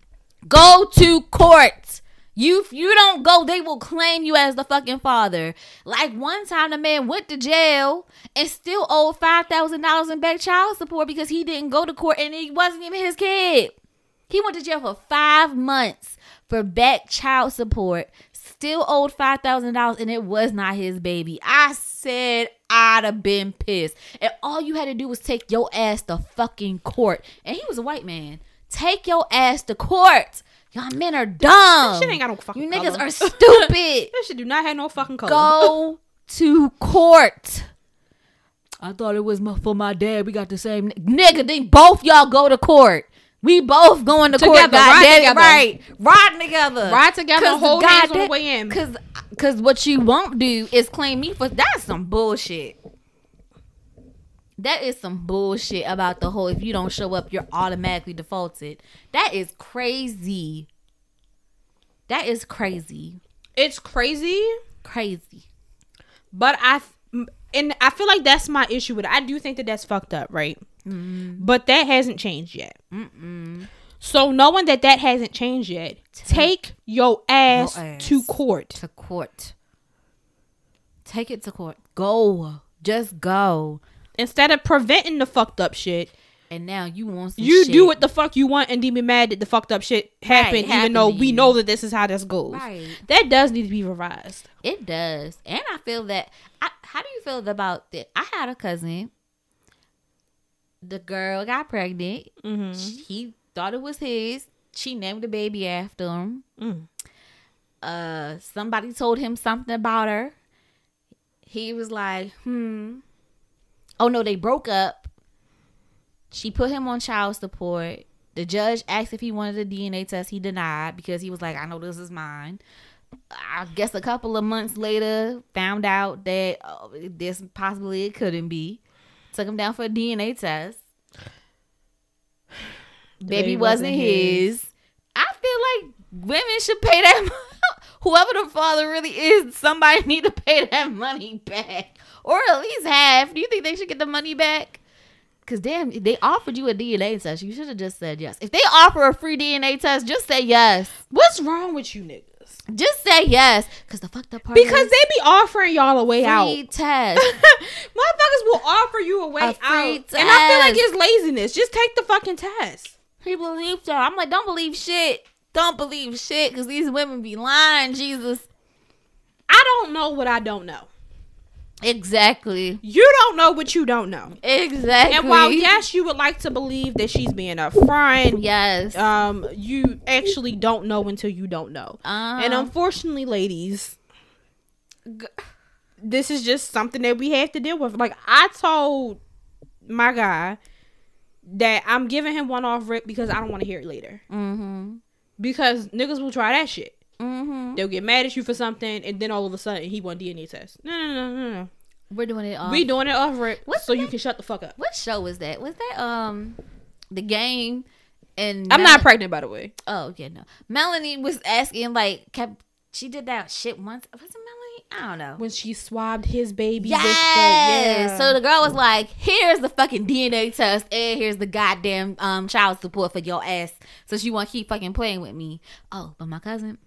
Go to court. You you don't go, they will claim you as the fucking father. Like one time, the man went to jail and still owed five thousand dollars in back child support because he didn't go to court and it wasn't even his kid. He went to jail for five months for back child support. Still owed five thousand dollars and it was not his baby. I said I'd have been pissed. And all you had to do was take your ass to fucking court. And he was a white man. Take your ass to court. Y'all men are dumb. shit ain't got no fucking You niggas color. are [LAUGHS] stupid. That shit do not have no fucking color. Go to court. I thought it was my, for my dad. We got the same nigga. Then both y'all go to court. We both going to court. Together, ride it, together. Right, ride together. Ride together, 'Cause the hold hands on the goddamn- way in. Cause, cause what you won't do is claim me for that's some bullshit. That is some bullshit about the whole if you don't show up, you're automatically defaulted. That is crazy. That is crazy. It's crazy, Crazy. but I and I feel like that's my issue with it. I do think that that's fucked up, right? Mm-hmm. But that hasn't changed yet. Mm-mm. So knowing that that hasn't changed yet, take your ass, Your ass. to court. To court. Take it to court. Go. Just go. Instead of preventing the fucked up shit, And now you want some you shit. do what the fuck you want and then be mad that the fucked up shit happened, even happened though we know that this is how this goes. Right. That does need to be revised. It does. And I feel that I, how do you feel about that? I had a cousin. The girl got pregnant. Mm-hmm. He thought it was his. She named the baby after him. Mm. Uh somebody told him something about her. He was like, "Hmm." Oh no, they broke up. She put him on child support. The judge asked if he wanted a DNA test. He denied because he was like, I know this is mine. I guess a couple of months later, found out that oh, this possibly it couldn't be. Took him down for a DNA test. [SIGHS] Baby, wasn't, wasn't his. I feel like women should pay that. [LAUGHS] Whoever the father really is, somebody need to pay that money back, or at least half. Do you think they should get the money back? Cause damn, they offered you a DNA test. You should have just said yes. If they offer a free DNA test, just say yes. What's wrong with you niggas? Just say yes. Cause the fucked up part Because is they be offering y'all a way out. free test. [LAUGHS] Motherfuckers will offer you a way A out. free And I feel like it's laziness. Just take the fucking test. he believed her. I'm like, don't believe shit. Don't believe shit. Cause these women be lying. Jesus. I don't know what I don't know. Exactly. You don't know what you don't know. Exactly. And while yes, you would like to believe that she's being upfront, Yes. um, you actually don't know until you don't know. Um, and unfortunately, ladies, g- this is just something that we have to deal with. Like I told my guy that I'm giving him one off rip because I don't want to hear it later. mm-hmm. Because niggas will try that shit. Mm-hmm. They'll get mad at you for something, and then all of a sudden he want DNA test. No, no, no, no, no. We're doing it. Off. we doing it off rip, so you can shut the fuck up. What show was that? Was that um the game? And I'm Mel- not pregnant, by the way. Oh yeah, no. Melanie was asking like kept she did that shit once. Was it Melanie? I don't know. When she swabbed his baby, Yes. with the, yeah. So the girl was like, "Here's the fucking DNA test, and here's the goddamn um child support for your ass." So she want to keep fucking playing with me. Oh, but my cousin,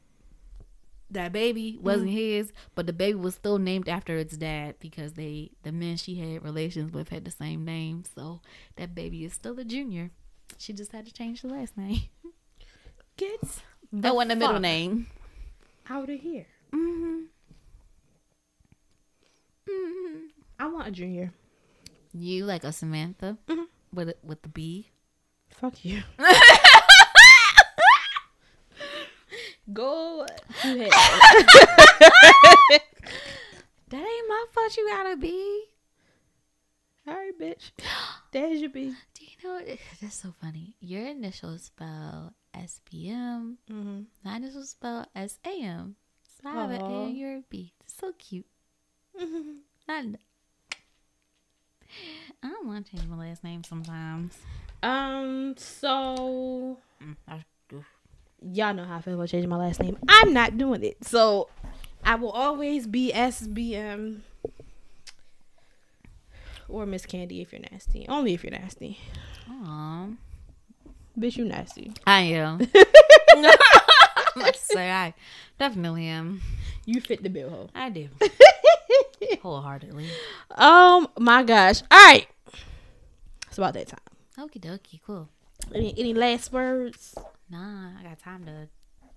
that baby wasn't his, but the baby was still named after its dad because they the men she had relations with had the same name. So that baby is still a junior. She just had to change the last name. [LAUGHS] get That wasn't the middle name. out of here. Mm-hmm. Mm-hmm. I want a junior. You like a Samantha Mhm. with a, with the B. Fuck you. [LAUGHS] Go ahead. [LAUGHS] That ain't my fault. You gotta be. All right, bitch. There's your B. Do you know? [SIGHS] That's so funny. Your initials spell SBM. Mm-hmm. My initials spell SAM. So I have an A and you're a B. So cute. [LAUGHS] I, kn- I don't want to change my last name sometimes. Um. So Mm, I-. y'all know how I feel about changing my last name. I'm not doing it. So I will always be SBM or Miss Candy if you're nasty. Only if you're nasty. Aw. Bitch, you nasty. I am. [LAUGHS] [LAUGHS] Let's say I definitely am. You fit the bill, ho. I do. [LAUGHS] Wholeheartedly. Um, my gosh. All right. It's about that time. Okie dokie. Cool. Any any last words? Nah, I got time to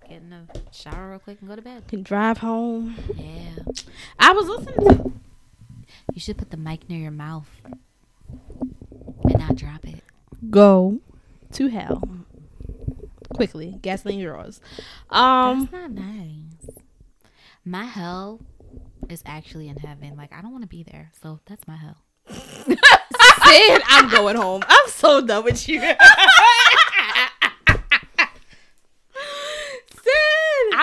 get in the shower real quick and go to bed. Can drive home. Yeah. I was listening to You should put the mic near your mouth and not drop it. Go to Hell. Quickly. Gasoline draws. Um That's not nice. My hell is actually in heaven. Like I don't want to be there, so that's my hell. [LAUGHS] said I'm going home. I'm so done with you. [LAUGHS] said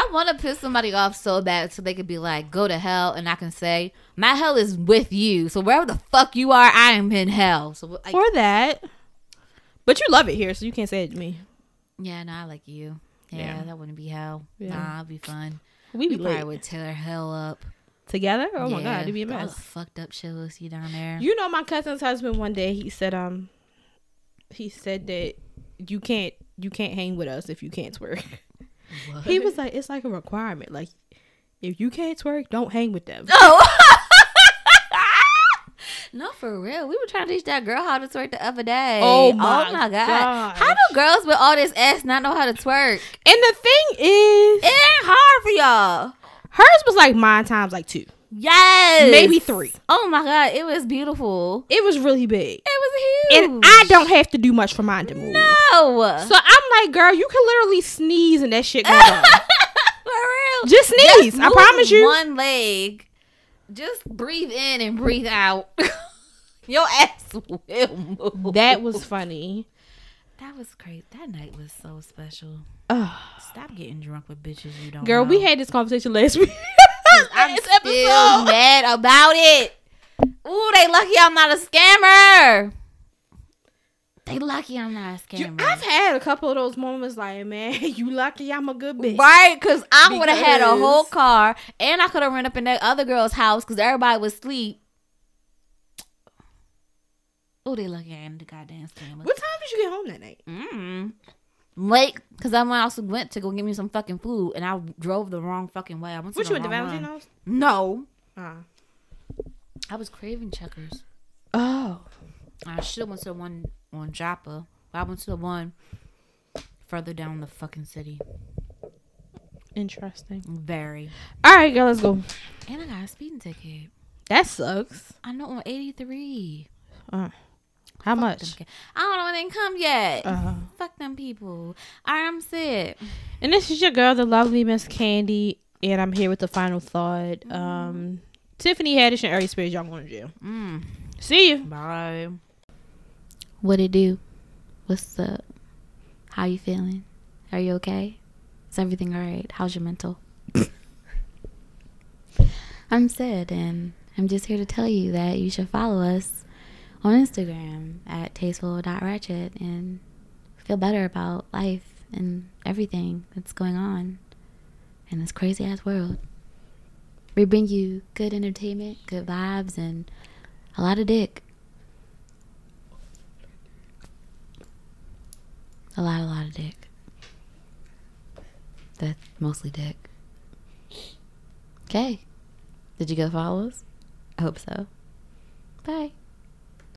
I want to piss somebody off so bad, so they could be like, "Go to hell," and I can say, "My hell is with you." So wherever the fuck you are, I am in hell. So like, for that. But you love it here, so you can't say it to me. yeah, no, I like you. Yeah, Yeah. that wouldn't be hell. Yeah. Nah, it'd be fun. We We be probably late. would tear hell up. together. Oh my god, it'd be a all mess. the fucked up shit we'll see down there. You know, my cousin's husband one day he said, um, he said that you can't you can't hang with us if you can't twerk. [LAUGHS] What? He was like, it's like a requirement. Like, if you can't twerk, don't hang with them. Oh, [LAUGHS] No, for real. We were trying to teach that girl how to twerk the other day. Oh, oh my god. gosh. How do girls with all this ass not know how to twerk? And the thing is, It ain't hard for y'all. hers was like mine times like two. Yes. Maybe three. Oh my god, it was beautiful. It was really big. It was huge. And I don't have to do much for mine to move. No. So I'm like, girl, you can literally sneeze and that shit goes [LAUGHS] on. for real. Just sneeze. I promise you. One leg. Just breathe in and breathe out. [LAUGHS] Your ass will move. That was funny. That was crazy. That night was so special. Ugh. Stop getting drunk with bitches you don't Girl, know. we had this conversation last [LAUGHS] week. I'm Last still mad about it. Ooh, they lucky I'm not a scammer. They lucky I'm not a You- scammer. I've had a couple of those moments like, man, [LAUGHS] you lucky I'm a good bitch. Right, because I would have had a whole car and I could have run up in that other girl's house because everybody was asleep. Oh, they lucky I am the goddamn scammer. What time did you get home that night? Mm. Late, because I also went to go get me some fucking food and I drove the wrong fucking way. I went to What the you went to Valentino's? No. Uh. I was craving checkers. Oh. I should have went to the one on Joppa. But I went to the one further down the fucking city. Interesting. Very. All right, girl, let's go. And I got a speeding ticket. That sucks. I know on 83. Uh, how Fuck much? them I don't know when they come yet. Uh, Fuck them people. I'm sick. and this is your girl, the lovely Miss Candy, and I'm here with the final thought. Um, Tiffany Haddish and Aries Spears, y'all going to jail. Mm. See you. Bye. What it do? What's up? How you feeling? Are you okay? Is everything all right? How's your mental? [COUGHS] I'm Sid, and I'm just here to tell you that you should follow us on Instagram at tasteful.ratchet and feel better about life and everything that's going on in this crazy ass world. We bring you good entertainment, good vibes, and a lot of dick. A lot, a lot of dick. That's mostly dick. Okay. Did you go follow us? I hope so. Bye.